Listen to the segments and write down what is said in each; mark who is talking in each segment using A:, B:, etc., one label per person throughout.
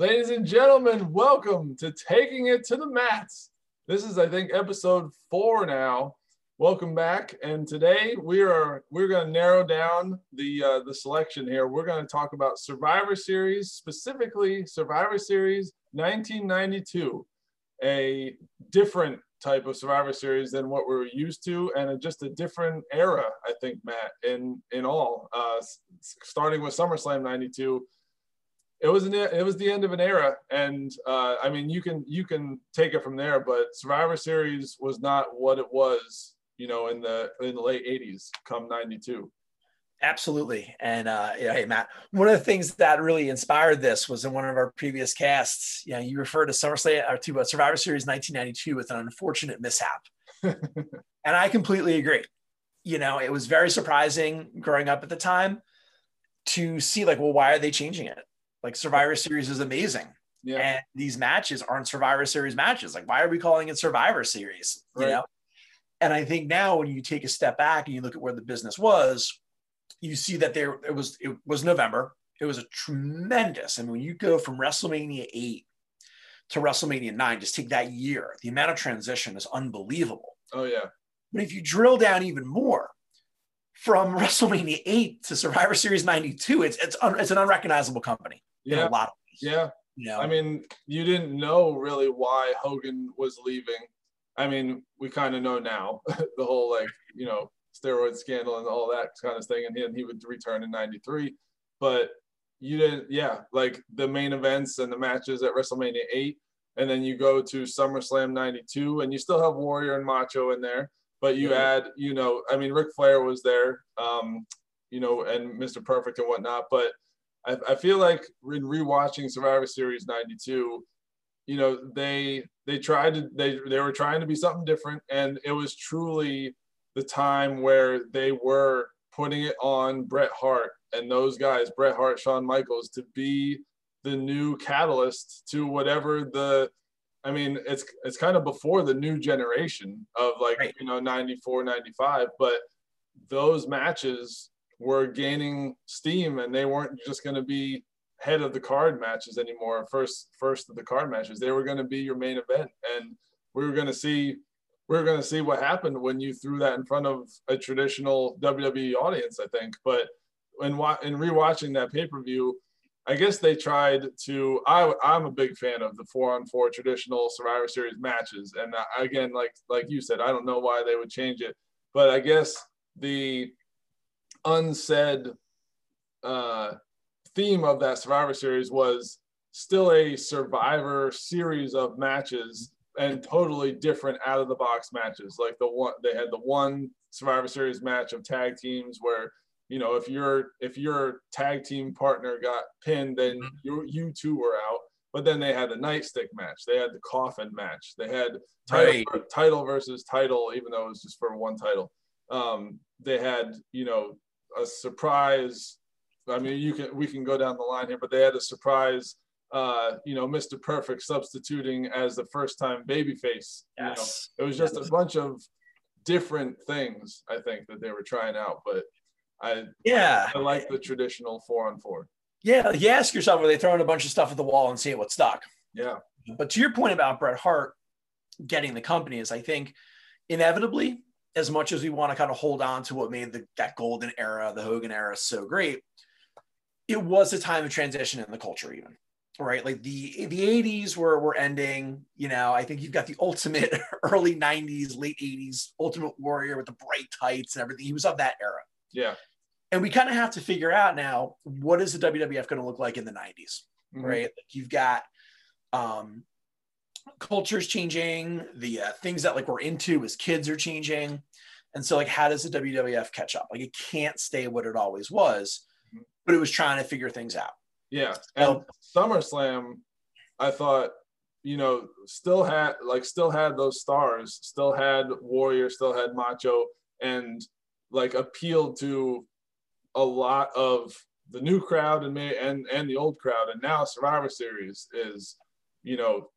A: Ladies and gentlemen, welcome to Taking It to the Mats. This is, I think, episode four now. Welcome back, and today we are we're going to narrow down the uh, the selection here. We're going to talk about Survivor Series, specifically Survivor Series 1992, a different type of Survivor Series than what we're used to, and a, just a different era, I think, Matt. In in all, uh, starting with SummerSlam '92 it was an it was the end of an era, and uh, I mean you can you can take it from there. But Survivor Series was not what it was, you know, in the in the late '80s, come '92.
B: Absolutely, and uh, yeah, hey Matt, one of the things that really inspired this was in one of our previous casts. You know, you referred to SummerSlam or to uh, Survivor Series 1992 with an unfortunate mishap, and I completely agree. You know, it was very surprising growing up at the time to see like, well, why are they changing it? Like Survivor Series is amazing. Yeah. And these matches aren't Survivor Series matches. Like, why are we calling it Survivor Series? You right. know? And I think now when you take a step back and you look at where the business was, you see that there it was it was November. It was a tremendous. I mean, when you go from WrestleMania 8 to WrestleMania 9, just take that year, the amount of transition is unbelievable.
A: Oh, yeah.
B: But if you drill down even more, from WrestleMania 8 to Survivor Series 92, it's it's, un, it's an unrecognizable company
A: yeah. a lot of ways. Yeah. Yeah. I mean, you didn't know really why Hogan was leaving. I mean, we kind of know now the whole like, you know, steroid scandal and all that kind of thing. And he, and he would return in 93. But you didn't, yeah, like the main events and the matches at WrestleMania 8. And then you go to SummerSlam 92 and you still have Warrior and Macho in there. But you yeah. add, you know, I mean, Ric Flair was there, um, you know, and Mr. Perfect and whatnot. But I, I feel like in rewatching Survivor Series '92, you know, they they tried to they they were trying to be something different, and it was truly the time where they were putting it on Bret Hart and those guys, Bret Hart, Shawn Michaels, to be the new catalyst to whatever the I mean, it's it's kind of before the new generation of like, right. you know, 94, 95, but those matches were gaining steam and they weren't just going to be head of the card matches anymore first first of the card matches they were going to be your main event and we were going to see we were going to see what happened when you threw that in front of a traditional WWE audience I think but in in rewatching that pay-per-view I guess they tried to I I'm a big fan of the 4 on 4 traditional Survivor Series matches and again like like you said I don't know why they would change it but I guess the unsaid uh, theme of that Survivor Series was still a Survivor series of matches and totally different out of the box matches. Like the one they had the one Survivor Series match of tag teams where you know if your if your tag team partner got pinned, then mm-hmm. you you two were out. But then they had the nightstick match. They had the coffin match. They had title, right. title versus title, even though it was just for one title. Um, they had you know a surprise. I mean, you can we can go down the line here, but they had a surprise. Uh, you know, Mr. Perfect substituting as the first time babyface. Yes. You know, it was just a bunch of different things. I think that they were trying out, but I
B: yeah,
A: I, I like the traditional four on four.
B: Yeah, you ask yourself, are they throwing a bunch of stuff at the wall and seeing what stuck?
A: Yeah.
B: But to your point about Bret Hart getting the company is, I think, inevitably as much as we want to kind of hold on to what made the, that golden era, the Hogan era, so great, it was a time of transition in the culture, even right. Like the the 80s were were ending. You know, I think you've got the ultimate early 90s, late 80s Ultimate Warrior with the bright tights and everything. He was of that era.
A: Yeah.
B: And we kind of have to figure out now what is the WWF going to look like in the 90s, mm-hmm. right? Like you've got um, culture's changing the uh, things that like we're into as kids are changing and so like how does the wwf catch up like it can't stay what it always was mm-hmm. but it was trying to figure things out
A: yeah and summerslam i thought you know still had like still had those stars still had warrior still had macho and like appealed to a lot of the new crowd and and and the old crowd and now survivor series is you know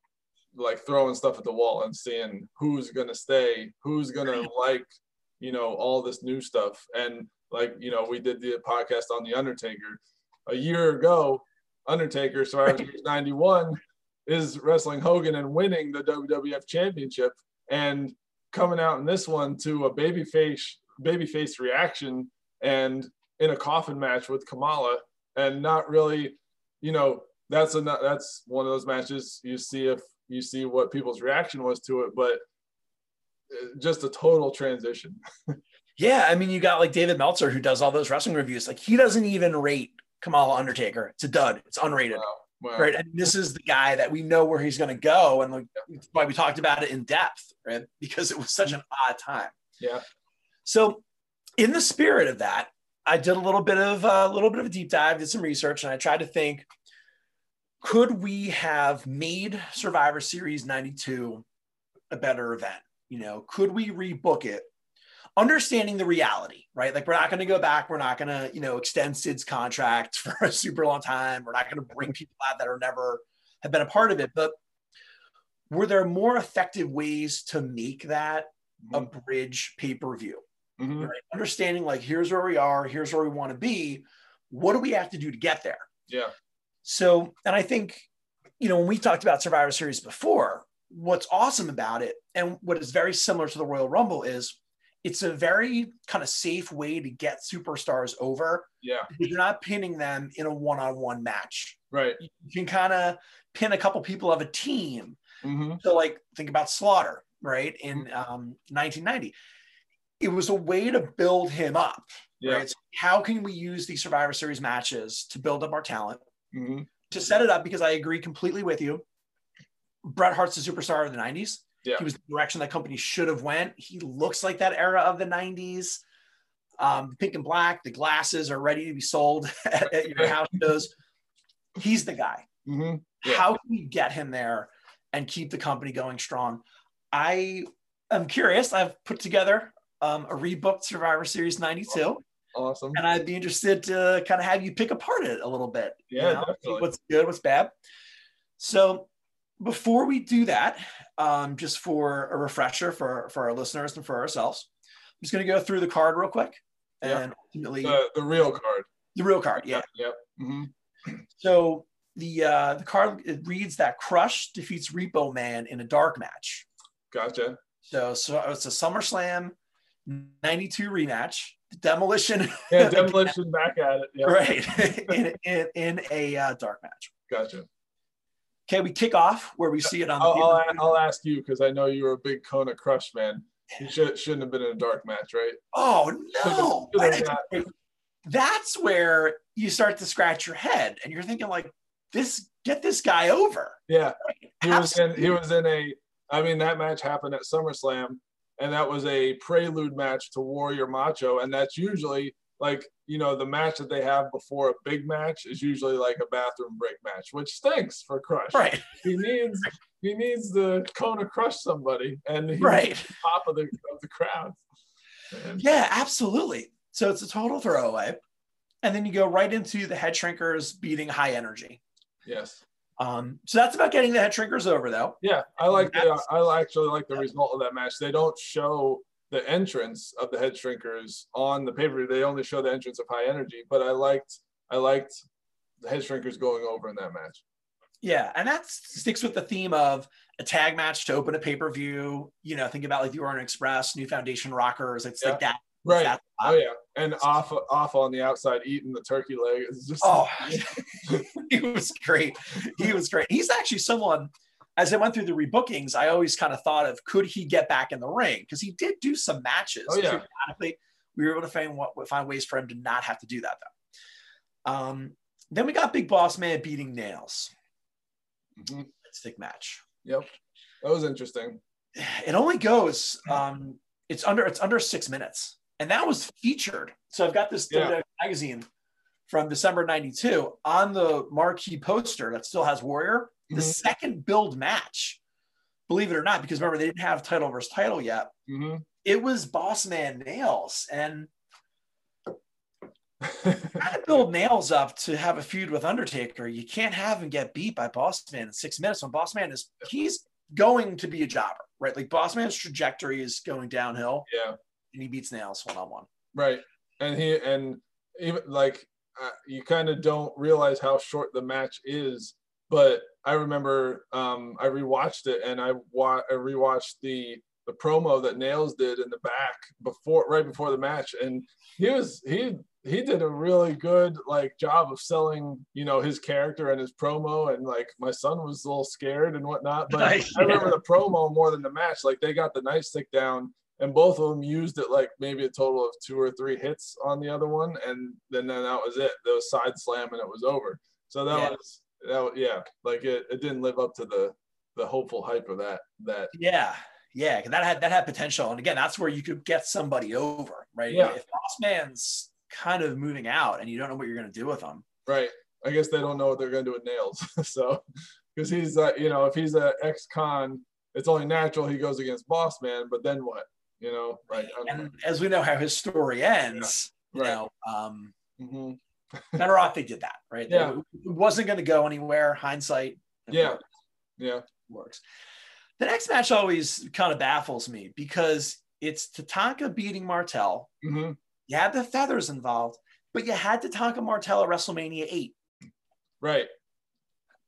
A: like throwing stuff at the wall and seeing who's gonna stay, who's gonna like, you know, all this new stuff. And like, you know, we did the podcast on the Undertaker a year ago. Undertaker, Survivor Series 91, is wrestling Hogan and winning the WWF Championship, and coming out in this one to a babyface babyface reaction and in a coffin match with Kamala, and not really, you know, that's a that's one of those matches you see if you see what people's reaction was to it, but uh, just a total transition.
B: yeah, I mean, you got like David Meltzer who does all those wrestling reviews. Like he doesn't even rate Kamala Undertaker. It's a dud. It's unrated. Wow. Wow. Right. And this is the guy that we know where he's going to go. And like, why we talked about it in depth, right? Because it was such an odd time.
A: Yeah.
B: So, in the spirit of that, I did a little bit of a little bit of a deep dive, did some research, and I tried to think could we have made Survivor Series 92 a better event? You know, could we rebook it? Understanding the reality, right? Like we're not going to go back. We're not going to, you know, extend Sid's contract for a super long time. We're not going to bring people out that are never have been a part of it. But were there more effective ways to make that a mm-hmm. bridge pay per view? Mm-hmm. Right? Understanding like here's where we are, here's where we want to be. What do we have to do to get there?
A: Yeah.
B: So, and I think, you know, when we talked about Survivor Series before, what's awesome about it and what is very similar to the Royal Rumble is it's a very kind of safe way to get superstars over.
A: Yeah.
B: You're not pinning them in a one on one match.
A: Right.
B: You can kind of pin a couple people of a team. Mm-hmm. So, like, think about Slaughter, right? In mm-hmm. um, 1990. It was a way to build him up. Yeah. Right. So how can we use these Survivor Series matches to build up our talent? mm-hmm. to set it up because I agree completely with you. Bret Hart's the superstar of the 90s.
A: Yeah.
B: He was the direction that company should have went. He looks like that era of the 90s. Um, pink and black, the glasses are ready to be sold at, at your house shows. He's the guy.
A: Mm-hmm. Yeah.
B: How can we get him there and keep the company going strong? I am curious. I've put together um, a rebooked Survivor Series 92.
A: Awesome.
B: And I'd be interested to kind of have you pick apart it a little bit.
A: Yeah, you know? definitely.
B: What's good, what's bad. So before we do that, um, just for a refresher for, for our listeners and for ourselves, I'm just going to go through the card real quick. And ultimately,
A: the, the real card.
B: The real card, yeah.
A: Yep. Mm-hmm.
B: So the uh, the card it reads that Crush defeats Repo Man in a dark match.
A: Gotcha.
B: So so it's a SummerSlam 92 rematch demolition.
A: Yeah, demolition back at it.
B: Right. in, in, in a uh, dark match.
A: Gotcha.
B: Okay, we kick off where we see it on.
A: I'll, I'll, I'll, ask you because I know you're a big Kona Crush man. You should, shouldn't have been in a dark match, right?
B: Oh no! That's where you start to scratch your head, and you're thinking like, "This, get this guy over."
A: Yeah, he was in. He was in a. I mean, that match happened at SummerSlam, and that was a prelude match to Warrior Macho, and that's usually like you know the match that they have before a big match is usually like a bathroom break match, which stinks for Crush.
B: Right.
A: He needs he needs the Kona crush somebody, and he's
B: right.
A: top of the of the crowd.
B: And, yeah, absolutely. So it's a total throwaway, and then you go right into the head shrinkers beating high energy.
A: Yes.
B: Um, so that's about getting the head shrinkers over, though.
A: Yeah, I like the, I actually like the result of that match. They don't show the entrance of the head shrinkers on the paper. They only show the entrance of high energy. But I liked I liked the head shrinkers going over in that match.
B: Yeah, and that sticks with the theme of a tag match to open a pay per view. You know, think about like the Orient Express, New Foundation Rockers. It's yeah. like that
A: Right. Oh yeah, and off off on the outside eating the turkey leg. It's just
B: oh, he was great. He was great. He's actually someone. As I went through the rebookings, I always kind of thought of could he get back in the ring because he did do some matches.
A: Oh yeah.
B: We were able to find find ways for him to not have to do that though. Um, then we got Big Boss Man beating Nailz. Mm-hmm. Stick match.
A: Yep, that was interesting.
B: It only goes. Um, it's under. It's under six minutes and that was featured. So I've got this yeah. magazine from December 92 on the marquee poster that still has Warrior, mm-hmm. the second build match, believe it or not, because remember, they didn't have title versus title yet.
A: Mm-hmm.
B: It was Boss Man Nailz. And trying to build Nailz up to have a feud with Undertaker, you can't have him get beat by Boss Man in six minutes when Boss Man is, he's going to be a jobber, right? Like Boss Man's trajectory is going downhill.
A: Yeah
B: and he beats Nailz one on one.
A: Right, and he and even like uh, you kind of don't realize how short the match is. But I remember um, I rewatched it and I, wa- I rewatched the the promo that Nailz did in the back before right before the match, and he was he he did a really good like job of selling you know his character and his promo. And like my son was a little scared and whatnot but nice, i remember the promo more than the match. Like they got the nice nightstick down and both of them used it like maybe a total of two or three hits on the other one and then, then that was it there was side slam and it was over so that yeah. was that yeah like it, it didn't live up to the the hopeful hype of that that
B: yeah yeah that had that had potential and again that's where you could get somebody over right
A: yeah.
B: if boss man's kind of moving out and you don't know what you're going to do with them.
A: Right. I guess they don't know what they're going to do with Nailz. so, because he's, uh, you know, if he's an ex con, it's only natural he goes against Boss Man, but then what? You know, like,
B: and as we know how his story ends, yeah. right. you know, um, mm-hmm. better off they did that, right?
A: Yeah.
B: It wasn't going to go anywhere. Hindsight.
A: Yeah. Works. Yeah.
B: Works. The next match always kind of baffles me because it's Tatanka beating Martel.
A: Mm-hmm.
B: You had the feathers involved, but you had Tatanka Martel at WrestleMania 8.
A: Right.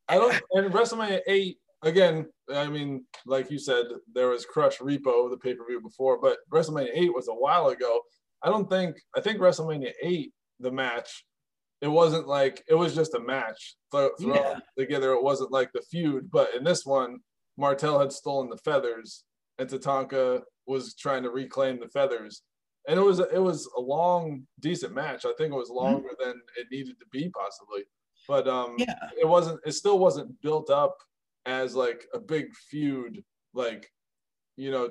A: I don't, and WrestleMania 8, again, I mean, like you said, there was Crush Repo, the pay per view before, but WrestleMania 8 was a while ago. I don't think, I think WrestleMania 8, the match, it wasn't like, it was just a match thrown yeah. together. It wasn't like the feud, but in this one, Martel had stolen the feathers and Tatanka was trying to reclaim the feathers and it was it was a long, decent match. I think it was mm-hmm. longer mm-hmm. than it needed to be, possibly. But um,
B: yeah,
A: it wasn't. It still wasn't built up as like a big feud. Like, you know,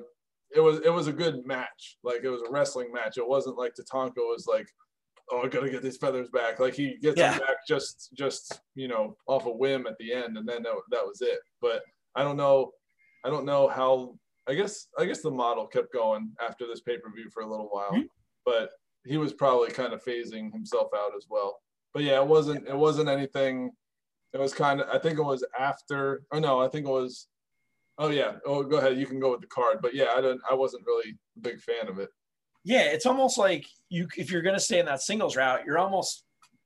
A: it was it was a good match. Like it was a wrestling match. It wasn't like Tatanka was like, oh, I gotta get these feathers back. Like he gets yeah. them back just just you know off a whim at the end, and then that, that was it. But I don't know. I don't know how I guess I guess the model kept going after this pay per view for a little while, mm-hmm. but he was probably kind of phasing himself out as well. But yeah, it wasn't it wasn't anything. It was kind of I think it was after. Oh no, I think it was. Oh yeah. Oh, go ahead. You can go with the card. But yeah, I didn't. I wasn't really a big fan of it.
B: Yeah, it's almost like you if you're going to stay in that singles route, you're almost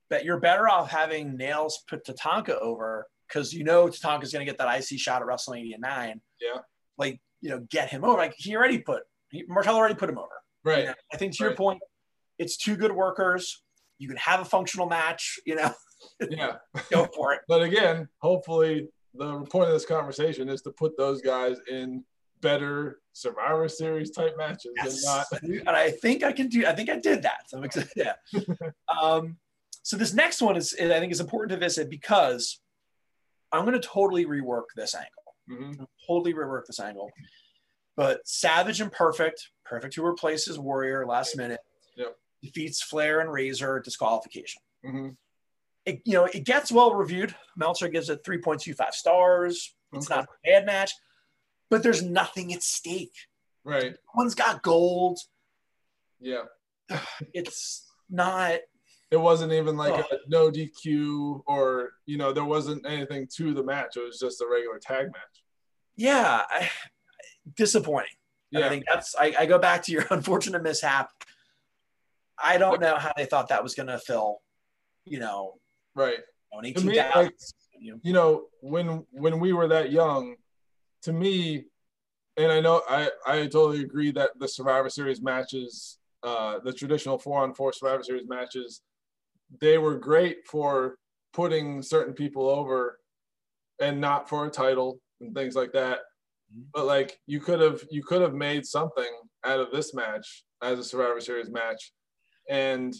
B: that you're better off having Nailz put Tatanka over because you know Tatanka's going to get that IC shot at WrestleMania nine.
A: Yeah.
B: Like you know, get him over. Like he already put he, Martel already put him over.
A: Right.
B: You know, I think to right. your point, it's two good workers. You can have a functional match. You know.
A: Yeah.
B: Go for it.
A: But again, hopefully, the point of this conversation is to put those guys in better Survivor Series type matches yes. and
B: not. and I think I can do. I think I did that. So I'm excited. Yeah. um, so this next one is, I think, is important to visit because I'm going to totally rework this angle.
A: Mm-hmm.
B: Totally rework this angle. But Savage and Perfect, Perfect who replaces Warrior last minute,
A: yep.
B: defeats Flair and Razor disqualification.
A: Mm-hmm.
B: It, you know, it gets well reviewed. Meltzer gives it 3.25 stars. It's okay. not a bad match, but there's nothing at stake.
A: Right.
B: One's got gold.
A: Yeah.
B: It's not
A: it wasn't even like oh. a no DQ or you know there wasn't anything to the match. It was just a regular tag match.
B: Yeah, I, disappointing. Yeah. I think that's I, I, go back to your unfortunate mishap. I don't know how they thought that was going to fill, you know,
A: right.
B: You know, me, like,
A: you know, when when we were that young, to me, and I know I I totally agree that the Survivor Series matches, uh, the traditional four on four Survivor Series matches, they were great for putting certain people over and not for a title and things like that. Mm-hmm. But like you could have you could have made something out of this match as a Survivor Series match, and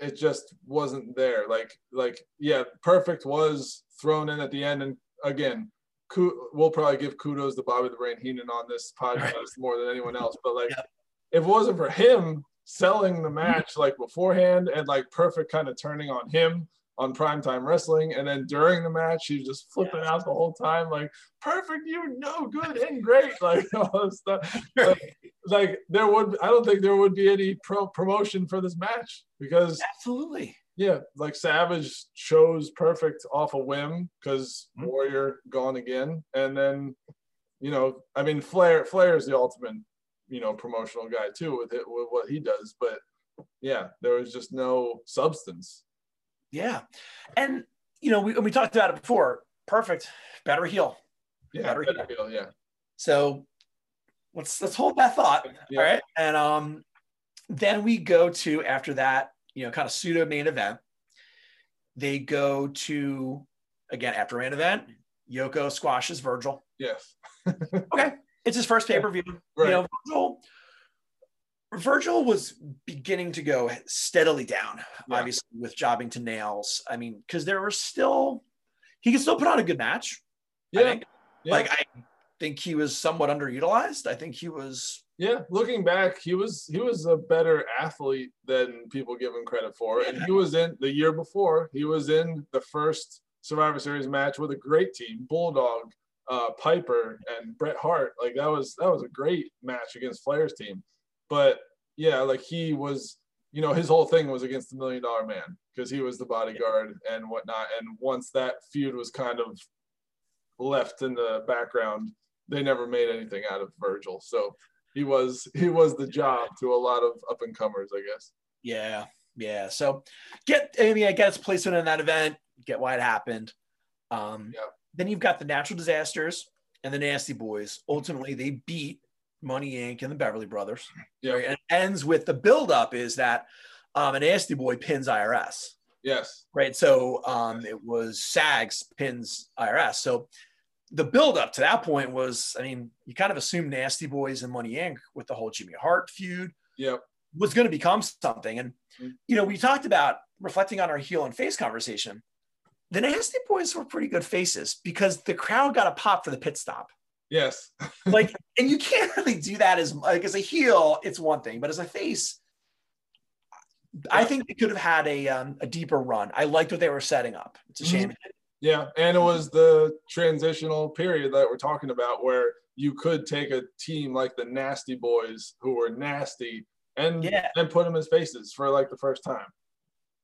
A: it just wasn't there. Like like yeah, perfect was thrown in at the end, and again, we'll probably give kudos to Bobby the Brain Heenan on this podcast more than anyone else. But like, yeah. if it wasn't for him, selling the match like beforehand and like perfect kind of turning on him on primetime wrestling and then during the match he's just flipping out the whole time like perfect you know good and great like all this stuff like, like there would i don't think there would be any pro promotion for this match because
B: absolutely
A: yeah like savage chose perfect off a whim because mm-hmm. warrior gone again and then you know i mean flair flair is the ultimate you know promotional guy too with it with what he does but yeah there was just no substance
B: Yeah, and you know we we talked about it before. Perfect, better heel.
A: Yeah, better, better heel. heel. Yeah.
B: So let's let's hold that thought. Yeah. All right, and um, then we go to after that, you know, kind of pseudo main event. They go to again after main event. Yoko squashes Virgil.
A: Yes.
B: okay, it's his first pay per view. Right. You know, Virgil Virgil was beginning to go steadily down, yeah. obviously, with jobbing to Nailz. I mean, because there was still, he could still put on a good match.
A: Yeah.
B: yeah. Like, I think he was somewhat underutilized. I think he was.
A: Yeah, looking back, he was he was a better athlete than people give him credit for, and he was in the year before. He was in the first Survivor Series match with a great team, Bulldog, uh, Piper, and Bret Hart. Like that was that was a great match against Flair's team. But yeah, like he was, you know, his whole thing was against the Million Dollar Man because he was the bodyguard and whatnot. And once that feud was kind of left in the background, they never made anything out of Virgil. So he was he was the job to a lot of up and comers, I guess.
B: Yeah, yeah. So get I mean, I guess placement in that event, get why it happened. Um, yeah. Then you've got the natural disasters and the nasty boys. Ultimately, they beat Money Inc. and the Beverly Brothers.
A: Yeah. Right?
B: And it ends with the buildup is that um, an Nasty Boy pins IRS.
A: Yes.
B: Right. So um, it was SAGS pins IRS. So the buildup to that point was, I mean, you kind of assumed Nasty Boys and Money Inc. with the whole Jimmy Hart feud.
A: Yep.
B: Was going to become something. And, mm-hmm. you know, we talked about reflecting on our heel and face conversation. The Nasty Boys were pretty good faces because the crowd got a pop for the pit stop.
A: Yes.
B: like, and you can't really do that as like as a heel, it's one thing, but as a face, I think they could have had a um, a deeper run. I liked what they were setting up. It's a shame. Mm-hmm.
A: Yeah, and it was the transitional period that we're talking about where you could take a team like the Nasty Boys who were nasty and yeah. and put them as faces for like the first time.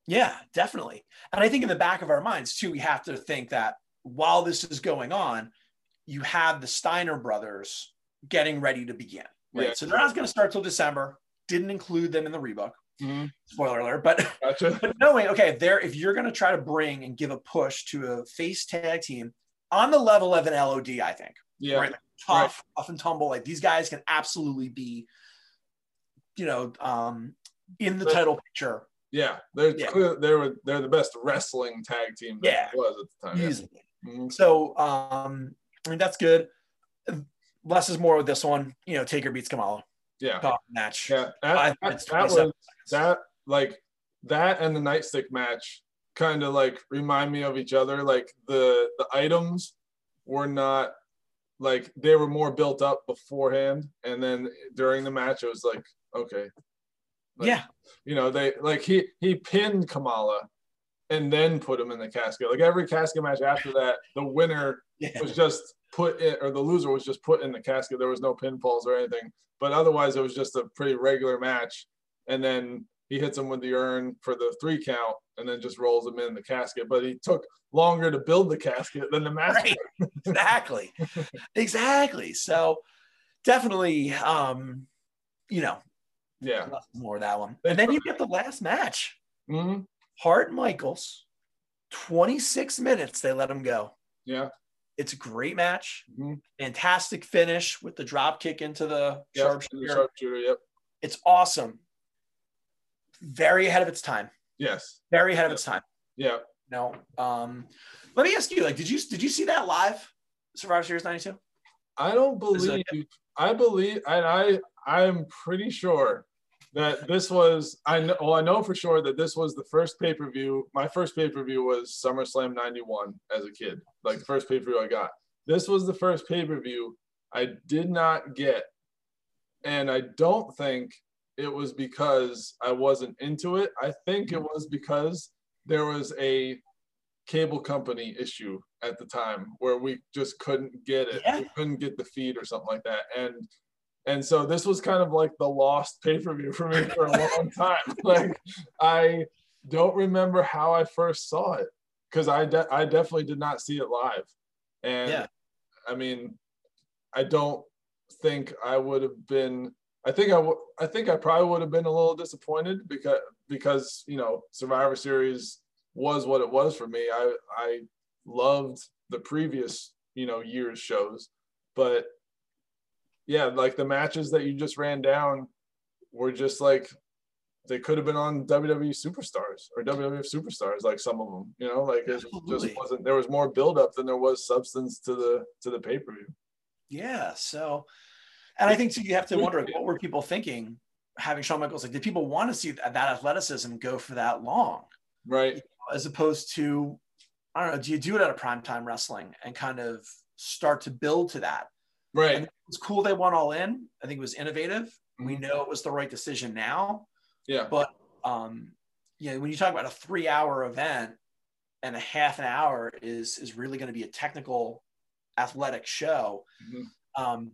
B: Yeah, definitely. And I think in the back of our minds too, we have to think that while this is going on, you have the Steiner brothers getting ready to begin. Right. Yeah. So they're not going to start till December. Didn't include them in the rebook. Mm-hmm. Spoiler alert, but gotcha. but knowing okay, there if you're going to try to bring and give a push to a face tag team on the level of an LOD, I think.
A: Yeah.
B: Right. Like tough, right. off and tumble. Like these guys can absolutely be, you know, um, in the but, title picture.
A: Yeah, they're yeah. Clear, they were they're the best wrestling tag team
B: yeah.
A: was at the time.
B: Easily. Yeah. Mm-hmm. So um, I mean, that's good. Less is more with this one. You know, Taker beats Kamala.
A: Yeah.
B: match.
A: Yeah. That, that, that was that like that and the nightstick match kind of like remind me of each other. Like the the items were not like they were more built up beforehand, and then during the match it was like okay.
B: Like, yeah.
A: You know they like he he pinned Kamala and then put him in the casket. Like every casket match after that, the winner yeah. was just put in, or the loser was just put in the casket. There was no pinfalls or anything. But otherwise, it was just a pretty regular match. And then he hits him with the urn for the three count and then just rolls him in the casket. But he took longer to build the casket than the match.
B: Right. exactly. exactly. So definitely, um, you know,
A: yeah,
B: more of that one. And then you get the last match.
A: Mm-hmm.
B: Hart Michaels, 26 minutes they let him go.
A: Yeah.
B: It's a great match.
A: Mm-hmm.
B: Fantastic finish with the drop kick into the yep, sharpshooter.
A: sharpshooter. Yep.
B: It's awesome. Very ahead of its time.
A: Yes.
B: Very ahead yep. of its time.
A: Yeah.
B: No. Um, let me ask you, like, did you did you see that live? Survivor Series 92?
A: I don't believe I believe and I I'm pretty sure that this was I know well I know for sure that this was the first pay per view. My first pay per view was SummerSlam '91 as a kid, like the first pay per view I got. This was the first pay per view I did not get, and I don't think it was because I wasn't into it. I think it was because there was a cable company issue at the time where we just couldn't get it. Yeah. We couldn't get the feed or something like that, and and so this was kind of like the lost pay-per-view for me for a long time like i don't remember how i first saw it because I, de- I definitely did not see it live and yeah. i mean i don't think i would have been i think I, w- I think i probably would have been a little disappointed because because you know survivor series was what it was for me. I I loved the previous you know years shows, but yeah, like the matches that you just ran down were just like they could have been on WWE Superstars or WWF Superstars, like some of them. You know, like it just wasn't. There was more buildup than there was substance to the to the pay per view.
B: Yeah. So, and I think so you have to wonder what were people thinking having Shawn Michaels like did people want to see that, that athleticism go for that long?
A: Right.
B: As opposed to I don't know, do you do it at a primetime wrestling and kind of start to build to that?
A: Right. And
B: it's cool they went all in. I think it was innovative. Mm-hmm. We know it was the right decision now.
A: Yeah.
B: But um, you know, when you talk about a three hour event and a half an hour is is really going to be a technical athletic show. Mm-hmm. Um,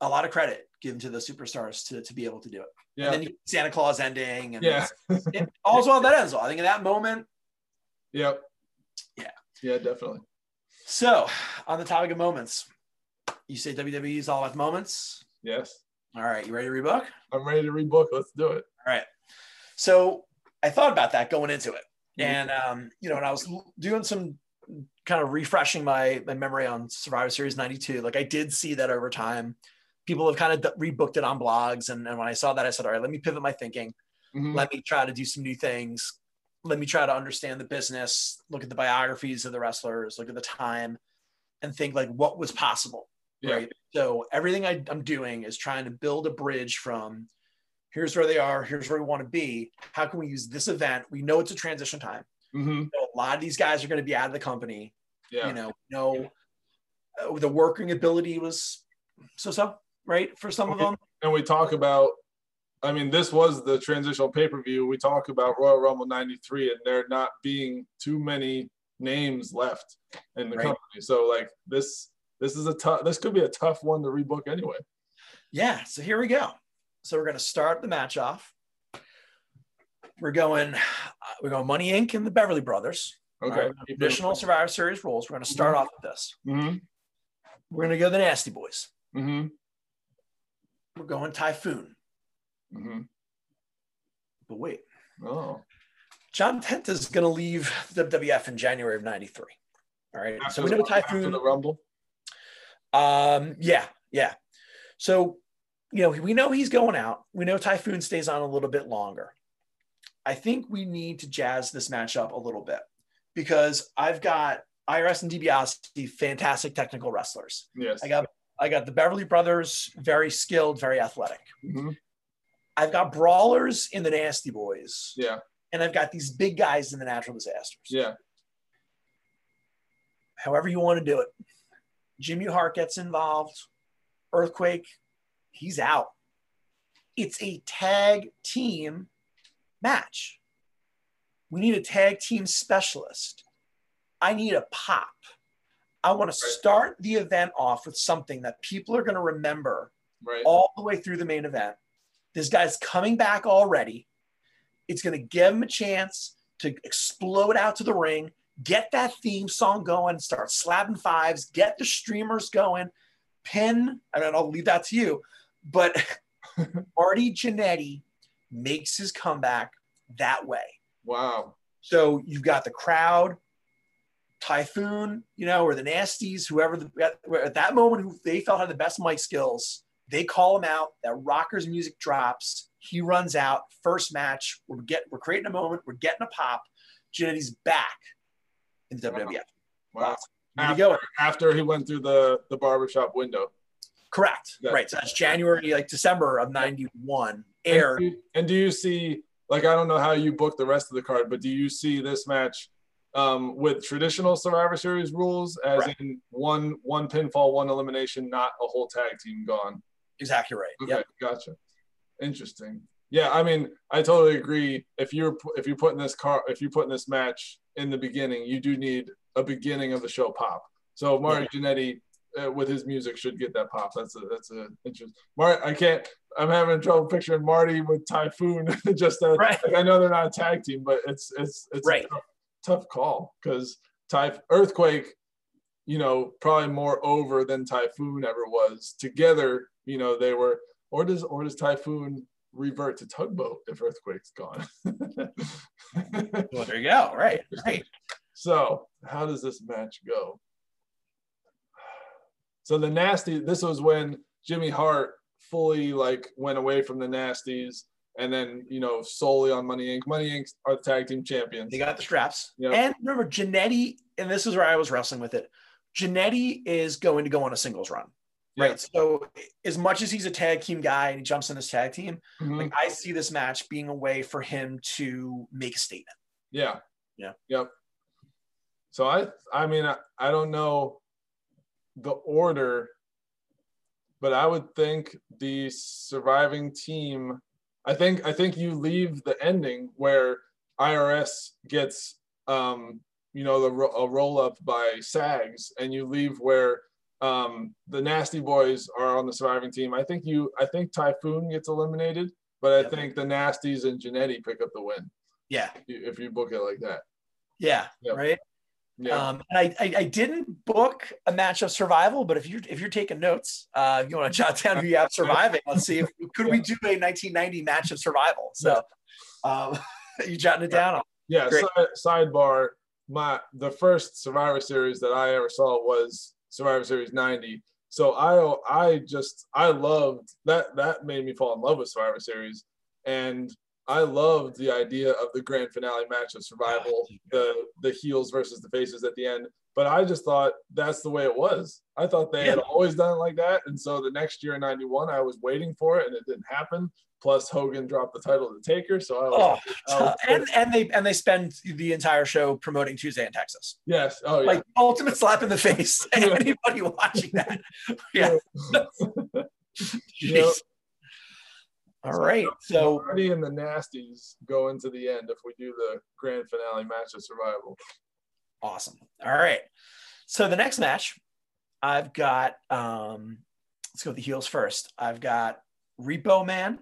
B: a lot of credit given to the superstars to, to be able to do it. Yeah. And then you, Santa Claus ending and
A: yeah.
B: it, all's well that ends well. I think in that moment.
A: Yep.
B: Yeah.
A: Yeah, definitely.
B: So on the topic of moments, you say WWE is all about moments.
A: Yes.
B: All right. You ready to rebook?
A: I'm ready to rebook. Let's do it.
B: All right. So I thought about that going into it. Mm-hmm. And, um, you know, and I was doing some kind of refreshing my, my memory on Survivor Series 92. Like I did see that over time. People have kind of rebooked it on blogs. And, and when I saw that, I said, all right, let me pivot my thinking. Mm-hmm. Let me try to do some new things. Let me try to understand the business, look at the biographies of the wrestlers, look at the time, and think like what was possible. Yeah. Right. So everything I, I'm doing is trying to build a bridge from here's where they are, here's where we want to be. How can we use this event? We know it's a transition time. Mm-hmm. a lot of these guys are going to be out of the company.
A: Yeah.
B: You know, no, uh, the working ability was so so, right? For some okay. of them.
A: And we talk about, I mean, this was the transitional pay per view. We talk about Royal Rumble 93 and there not being too many names left in the right. company. So, like, this. This is a tough. This could be a tough one to rebook anyway.
B: Yeah. So here we go. So we're going to start the match off. We're going, uh, we're going Money Inc. and the Beverly Brothers.
A: Okay. Right,
B: traditional Survivor Series rules. We're going to start mm-hmm. off with this. Mm-hmm. We're going to go the Nasty Boys. Mm-hmm. We're going Typhoon. Mm-hmm. But wait.
A: Oh.
B: John Tenta is going to leave WWF in January of '93. All right. After so we know Typhoon.
A: After the Rumble.
B: Um. Yeah. Yeah. So you know, we know he's going out. We know Typhoon stays on a little bit longer. I think we need to jazz this matchup a little bit because I've got IRS and DiBiase, fantastic technical wrestlers.
A: Yes.
B: I got I got the Beverly Brothers, very skilled, very athletic. Mm-hmm. I've got brawlers in the Nasty Boys.
A: Yeah.
B: And I've got these big guys in the Natural Disasters.
A: Yeah.
B: However you want to do it. Jimmy Hart gets involved. Earthquake he's out. It's a tag team match. We need a tag team specialist. I need a pop. I want to start the event off with something that people are going to remember
A: right.
B: all the way through the main event. This guy's coming back already. It's going to give him a chance to explode out to the ring, get that theme song going, start slapping fives, get the streamers going, pin, and I'll leave that to you. But Marty Jannetty makes his comeback that way.
A: Wow.
B: So you've got the crowd, Typhoon, you know, or the Nasties, whoever the, at that moment who they felt had the best mic skills. They call him out. That rockers music drops. He runs out. First match. We're get we're creating a moment. We're getting a pop. Jannetty's back in the. WWF.
A: Wow. After, after he went through the the barbershop window.
B: Correct. Yeah. Right. So that's January, like December of 91 aired.
A: And do, and do, you see, like, I don't know how you book the rest of the card, but do you see this match um, with traditional Survivor Series rules, as right. in one one pinfall, one elimination, not a whole tag team gone?
B: Exactly right.
A: Okay, yep. gotcha. Interesting. Yeah, I mean, I totally agree. If you're if you're putting this car, if you're putting this match in the beginning, you do need a beginning of the show pop. So Mario yeah. Jannetty uh, with his music should get that pop. That's a that's a interesting. Marty, I can't. I'm having trouble picturing Marty with Typhoon. Just a, right. like I know they're not a tag team, but it's it's it's
B: right.
A: a tough, tough call because Typh Earthquake, you know, probably more over than Typhoon ever was. Together, you know, they were. Or does or does Typhoon revert to tugboat if earthquake's gone.
B: well, there you go. Right, right.
A: So how does this match go? So the nasty. This was when Jimmy Hart fully like went away from the nasties and then you know solely on Money Inc. Money Inc. are the tag team champions.
B: They got the straps. Yep. And remember, Jannetty, and this is where I was wrestling with it. Jannetty is going to go on a singles run. Right. So as much as he's a tag team guy and he jumps in this tag team, mm-hmm. like I see this match being a way for him to make a statement.
A: Yeah.
B: Yeah.
A: Yep. So I I mean I, I don't know the order, but I would think the surviving team I think I think you leave the ending where IRS gets um you know the a roll up by Sags and you leave where um, the Nasty Boys are on the surviving team. I think you, I think Typhoon gets eliminated, but I yep. think the Nasties and Jannetty pick up the win.
B: Yeah,
A: if you book it like that.
B: Yeah, yep. right. Yeah. Um, and I, I, I didn't book a match of survival, but if you're if you're taking notes, uh, you want to jot down who you have surviving, let's see if could yeah. we do a 1990 match of survival. So, um, you jotting it down?
A: Yeah. Side, sidebar: my the first Survivor Series that I ever saw was Survivor Series 90. So I I just I loved that that made me fall in love with Survivor Series and I loved the idea of the grand finale match of survival, the the heels versus the faces at the end. But I just thought that's the way it was. I thought they yeah. had always done it like that. And so the next year in 91, I was waiting for it and it didn't happen. Plus Hogan dropped the title to Taker. So I was,
B: oh, I was and, and they and they spend the entire show promoting Tuesday in Texas.
A: Yes. Oh yeah.
B: Like ultimate slap in the face. Anybody watching that. Yeah.
A: yep.
B: All right. So
A: and the Nasties go into the end if we do the grand finale match of survival.
B: Awesome. All right. So the next match, I've got um let's go with the heels first. I've got Repo Man,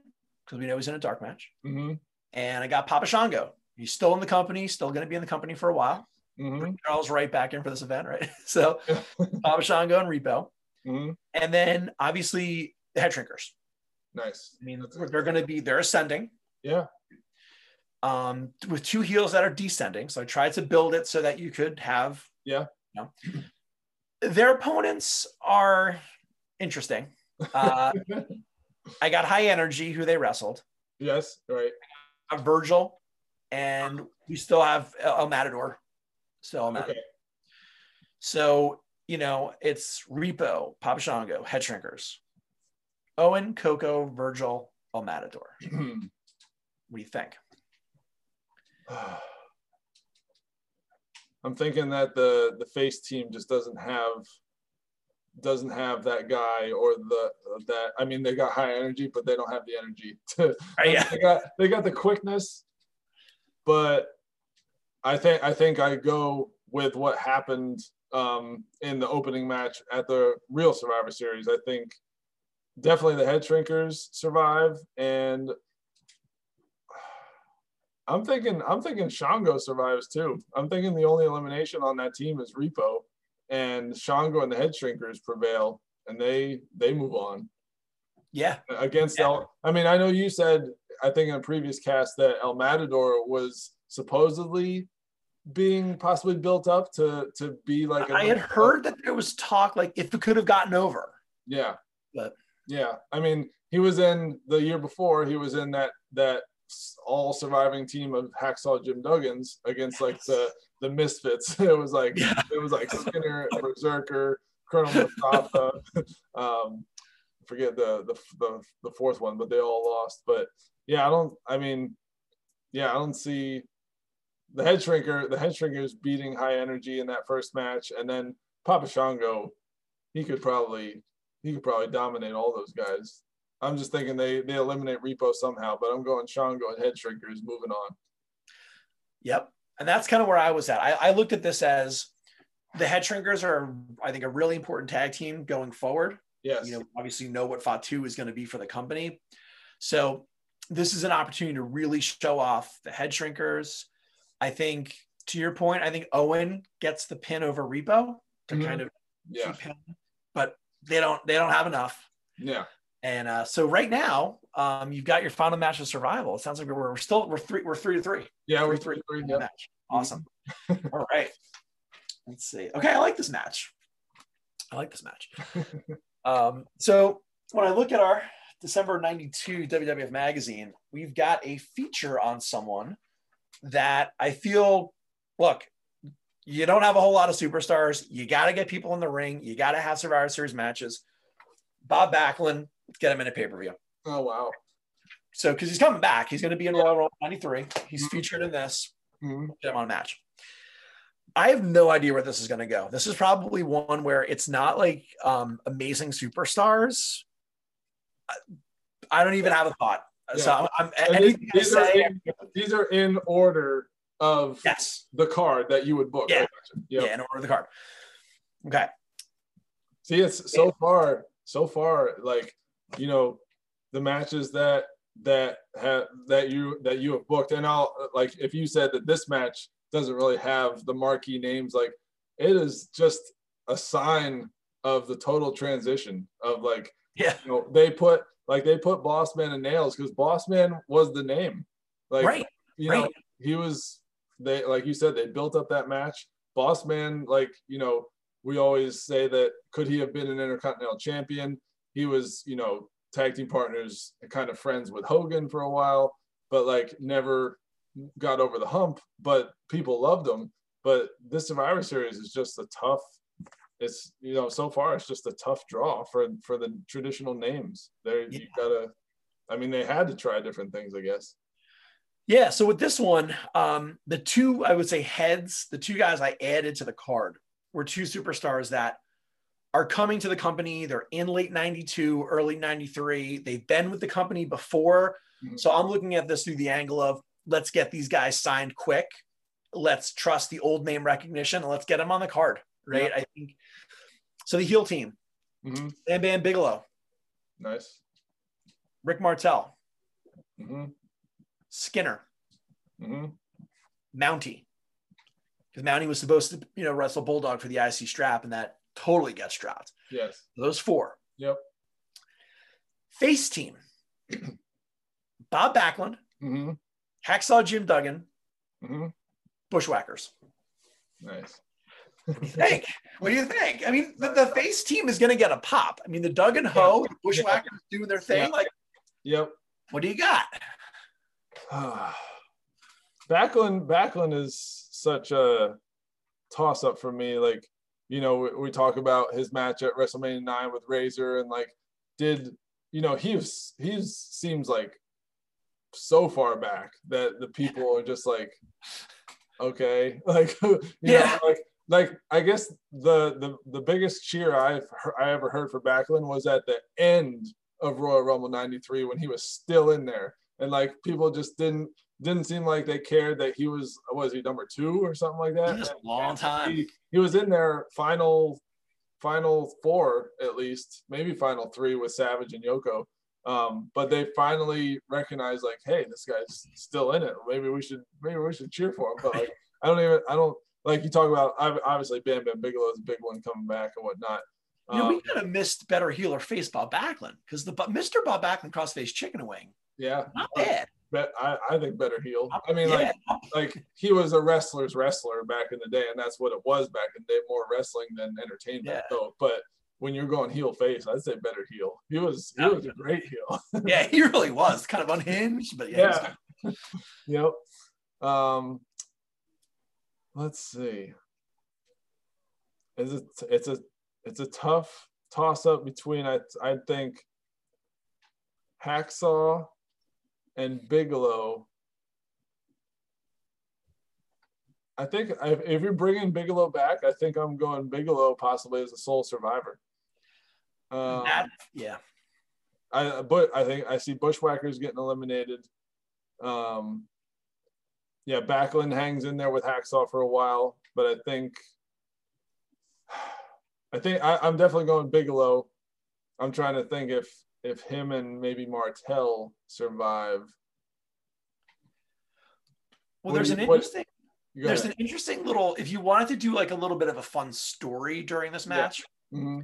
B: because we know he's in a dark match.
A: Mm-hmm.
B: And I got Papa Shango. He's still in the company, still going to be in the company for a while.
A: Mm-hmm.
B: Charles Wright back in for this event, right? So Papa Shango and Repo.
A: Mm-hmm.
B: And then obviously the head shrinkers.
A: Nice.
B: I mean, they're going to be they're ascending.
A: Yeah.
B: Um, with two heels that are descending. So I tried to build it so that you could have.
A: Yeah.
B: You know, their opponents are interesting. Uh, I got high energy who they wrestled.
A: Yes, right.
B: A Virgil, and we still have El Matador. Still El Matador. Okay. So you know it's Repo, Papa Shango, Head Shrinkers, Owen, Koko, Virgil, El Matador. what do you think?
A: I'm thinking that the the face team just doesn't have doesn't have that guy or the that I mean they got high energy but they don't have the energy to
B: yeah.
A: they got they got the quickness but I think I think I go with what happened um, in the opening match at the real Survivor Series. I think definitely the head shrinkers survive and I'm thinking I'm thinking Shango survives too. I'm thinking the only elimination on that team is Repo and Shango and the head shrinkers prevail and they they move on.
B: Yeah.
A: Against
B: yeah.
A: El I mean, I know you said I think in a previous cast that El Matador was supposedly being possibly built up to to be like
B: I had heard that there was talk like if it could have gotten over.
A: Yeah.
B: But
A: yeah, I mean, he was in the year before, he was in that that all surviving team of Hacksaw Jim Duggan's against like the the misfits. It was like yeah. it was like Skinner, Berserker, Colonel Mustafa. um, forget the, the the the fourth one, but they all lost. But yeah, I don't. I mean, yeah, I don't see the head shrinker. The head shrinker is beating high energy in that first match, and then Papa Shango, he could probably he could probably dominate all those guys. I'm just thinking they they eliminate Repo somehow, but I'm going Shango and Head Shrinkers moving on.
B: Yep, and that's kind of where I was at. I, I looked at this as the Head Shrinkers are, I think, a really important tag team going forward.
A: Yes,
B: you know, obviously know what Fatu is going to be for the company, so this is an opportunity to really show off the Head Shrinkers. I think, to your point, I think Owen gets the pin over Repo to mm-hmm. kind of
A: yeah.
B: keep him, but they don't they don't have enough.
A: Yeah.
B: And uh, so right now, um, you've got your final match of survival. It sounds like we're, we're still we're three we're three to three.
A: Yeah,
B: three,
A: we're three, three, three yeah.
B: match. Awesome. All right. Let's see. Okay, I like this match. I like this match. um, so when I look at our December 92 WWF magazine, we've got a feature on someone that I feel, look, you don't have a whole lot of superstars. You got to get people in the ring. You got to have Survivor Series matches. Bob Backlund, get him in a pay per view.
A: Oh, wow.
B: So, because he's coming back, he's going to be in Royal Rumble 93. He's mm-hmm. featured in this. Mm-hmm. Get him on a match. I have no idea where this is going to go. This is probably one where it's not like um, amazing superstars. I don't even have a thought. Yeah. So I'm, I'm
A: these, these, are in, these are in order of
B: yes
A: the card that you would book.
B: Yeah, yep. yeah, in order of the card. Okay.
A: See, it's so far, so far, like you know, the matches that that have that you that you have booked, and I'll like if you said that this match doesn't really have the marquee names. Like it is just a sign of the total transition of like,
B: yeah,
A: you know, they put like they put Bossman and Nailz because Bossman was the name. Like,
B: right.
A: you
B: right.
A: know, he was they like you said they built up that match. Bossman, like you know, we always say that could he have been an Intercontinental Champion? He was, you know, tag team partners and kind of friends with Hogan for a while, but like never got over the hump, but people loved him. But this Survivor Series is just a tough. It's you know so far it's just a tough draw for for the traditional names. There yeah. you gotta. I mean, they had to try different things, I guess.
B: Yeah. So with this one, um, the two I would say heads, the two guys I added to the card were two superstars that are coming to the company. They're in late 92, early 93. They've been with the company before. Mm-hmm. So I'm looking at this through the angle of let's get these guys signed quick. Let's trust the old name recognition and let's get them on the card, right? I think so. The heel team, mm-hmm. Bam Bam Bigelow,
A: nice.
B: Rick Martel,
A: mm-hmm.
B: Skinner,
A: mm-hmm.
B: Mountie, because Mountie was supposed to, you know, wrestle Bulldog for the IC strap, and that totally gets dropped.
A: Yes,
B: those four.
A: Yep.
B: Face team, Bob Backlund,
A: mm-hmm.
B: Hacksaw Jim Duggan,
A: mm-hmm.
B: Bushwhackers.
A: Nice.
B: what do you think? What do you think? I mean, the, the face team is going to get a pop. I mean, the Duggan Ho, yeah. Bushwhackers yeah. doing their thing. Yeah. Like,
A: yep.
B: What do you got?
A: Backlund, Backlund is such a toss up for me. Like, you know, we, we talk about his match at WrestleMania 9 with Razor and like, did, you know, he was, he seems like so far back that the people are just like, okay, like yeah, know, like like I guess the the the biggest cheer I've I ever heard for Backlund was at the end of Royal Rumble '93 when he was still in there, and like people just didn't didn't seem like they cared that he was was he number two or something like that.
B: a long time.
A: He, he was in their final final four at least, maybe final three with Savage and Yoko. Um, but they finally recognized like, hey, this guy's still in it. Maybe we should maybe we should cheer for him. But like, I don't even I don't like you talk about obviously Bam Bam Bigelow is a big one coming back and whatnot.
B: You know, we um, kind of missed better heel or face Bob Backlund because the Mr. Bob Backlund crossface chicken wing.
A: Yeah,
B: not bad.
A: But I, I think better heel. I mean, yeah. like like he was a wrestler's wrestler back in the day, and that's what it was back in the day, more wrestling than entertainment. Yeah. So, but when you're going heel face, I'd say better heel. He was he was a great heel.
B: yeah, he really was kind of unhinged, but yeah.
A: yeah. yep. Um, let's see. It's a it's a it's a tough toss up between I I think Hacksaw and Bigelow. I think if you're bringing Bigelow back, I think I'm going Bigelow possibly as a sole survivor.
B: Um, yeah.
A: I but I think I see Bushwhackers getting eliminated. Um, yeah, Backlund hangs in there with Hacksaw for a while, but I think I think I, I'm definitely going Bigelow. I'm trying to think if if him and maybe Martel survive.
B: Well, there's an interesting there's an interesting little if you wanted to do like a little bit of a fun story during this match.
A: Yeah. Mm-hmm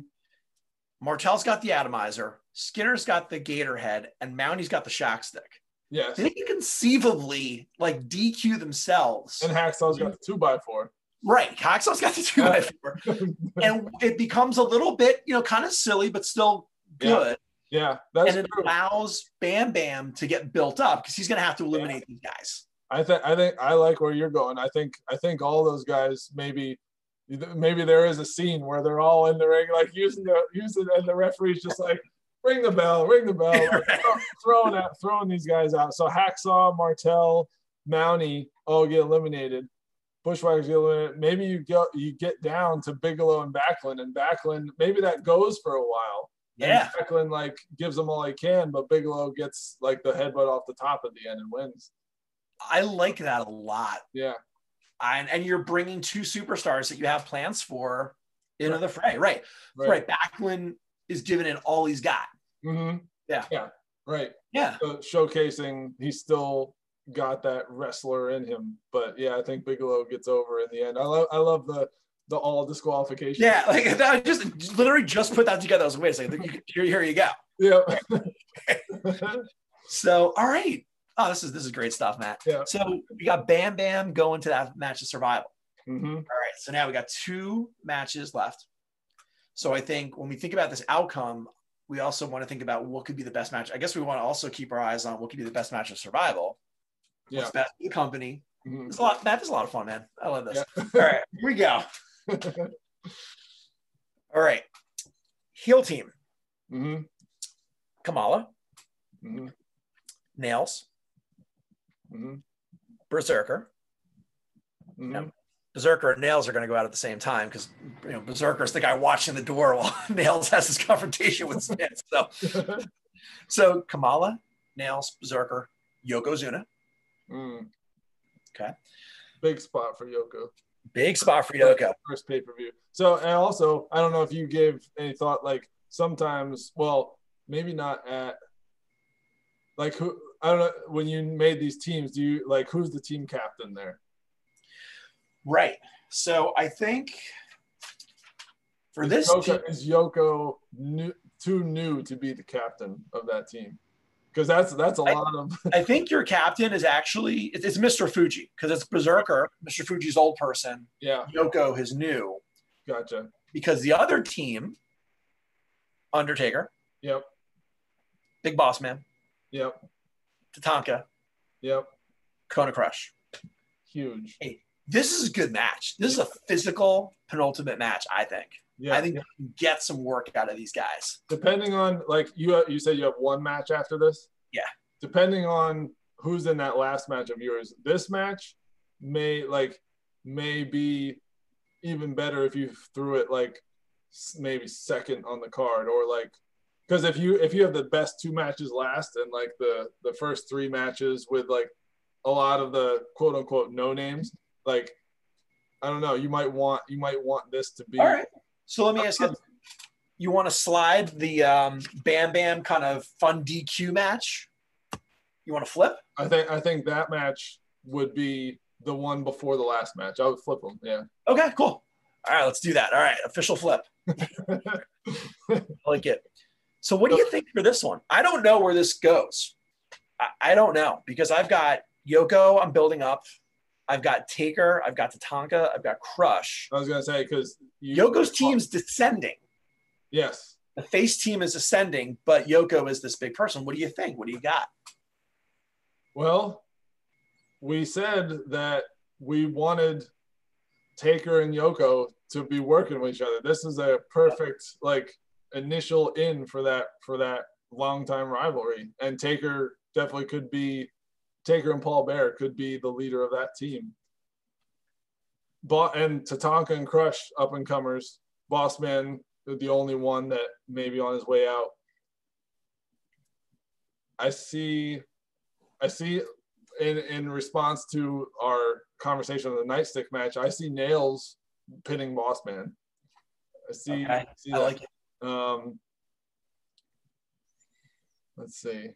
B: Martel's got the atomizer, Skinner's got the gator head, and Mountie's got the shock stick.
A: Yes.
B: They can conceivably like DQ themselves.
A: And Hacksaw's got the two by four.
B: Right. Hacksaw's got the two by four. and it becomes a little bit, you know, kind of silly, but still good.
A: Yeah.
B: Yeah and it true. allows Bam Bam to get built up because he's gonna have to eliminate yeah. these guys.
A: I think I think I like where you're going. I think I think all those guys maybe maybe there is a scene where they're all in the ring like using the using and the referee's just like ring the bell, ring the bell, like, throwing out, throwing these guys out. So Hacksaw, Martel, Mountie all get eliminated. Bushwhackers get eliminated. Maybe you go you get down to Bigelow and Backlund, and Backlund maybe that goes for a while.
B: Yeah,
A: and Backlund like gives him all he can, but Bigelow gets like the headbutt off the top at the end and wins.
B: I like that a lot.
A: Yeah,
B: and and you're bringing two superstars that you have plans for into right. the fray, right? Right. right. Backlund is giving it all he's got.
A: Mm-hmm.
B: Yeah.
A: Yeah. Right.
B: Yeah.
A: So showcasing he's still got that wrestler in him. But yeah, I think Bigelow gets over in the end. I love I love the the all disqualification.
B: Yeah, like I just literally just put that together. I was like, wait a second, here, here you go.
A: Yeah.
B: so all right. Oh, this is this is great stuff, Matt.
A: Yeah.
B: So we got Bam Bam going to that match of survival.
A: Mm-hmm. All
B: right. So now we got two matches left. So I think when we think about this outcome, we also want to think about what could be the best match. I guess we want to also keep our eyes on what could be the best match of survival.
A: Yeah.
B: What's best for the company. Mm-hmm. It's a lot. That is a lot of fun, man. I love this. Yeah. All right, here we go. All right, heel team.
A: Mm-hmm.
B: Kamala.
A: Mm-hmm.
B: Nailz.
A: Mm-hmm.
B: Berserker.
A: Mm-hmm.
B: Berserker and Nailz are going to go out at the same time because you know Berserker is the guy watching the door while Nailz has his confrontation with Smith. So, so Kamala, Nailz, Berserker, Yokozuna.
A: Mm.
B: Okay.
A: Big spot for Yoko.
B: Big spot for Yoko.
A: First pay per view. So, and also, I don't know if you gave any thought. Like sometimes, well, maybe not at like who. I don't know when you made these teams. Do you like who's the team captain there?
B: Right. So I think for
A: is
B: this
A: Yoko,
B: team,
A: is Yoko new, too new to be the captain of that team? Because that's that's a
B: I,
A: lot of.
B: I think your captain is actually it's Mr. Fuji because it's Berserker, Mr. Fuji's old person.
A: Yeah.
B: Yoko his new.
A: Gotcha.
B: Because the other team, Undertaker.
A: Yep.
B: Big Boss Man.
A: Yep.
B: Tatanka.
A: Yep.
B: Kona Crush.
A: Huge.
B: Hey, this is a good match. This is a physical penultimate match, I think. Yeah, I think yeah. you can get some work out of these guys.
A: Depending on like you uh, you said you have one match after this?
B: Yeah.
A: Depending on who's in that last match of yours, this match may like may be even better if you threw it like maybe second on the card or like because if you if you have the best two matches last and like the the first three matches with like a lot of the quote unquote no names like I don't know. You might want you might want this to be.
B: All right. So let me ask you: You want to slide the um, Bam Bam kind of fun DQ match? You want to flip?
A: I think I think that match would be the one before the last match. I would flip them. Yeah.
B: Okay. Cool. All right. Let's do that. All right. Official flip. I like it. So what do you think for this one? I don't know where this goes. I, I don't know because I've got Yoko. I'm building up. I've got Taker, I've got Tatanka, I've got Crush.
A: I was gonna say because
B: Yoko's team's descending.
A: Yes.
B: The face team is ascending, but Yoko is this big person. What do you think? What do you got?
A: Well, we said that we wanted Taker and Yoko to be working with each other. This is a perfect like initial in for that for that long time rivalry. And Taker definitely could be Taker and Paul Bearer could be the leader of that team. But and Tatanka and Crush, up and comers. Bossman, the only one that maybe on his way out. I see, I see, in in response to our conversation of the nightstick match, I see Nailz pinning Bossman. I see.
B: Okay.
A: see
B: I like it.
A: Um, let's see.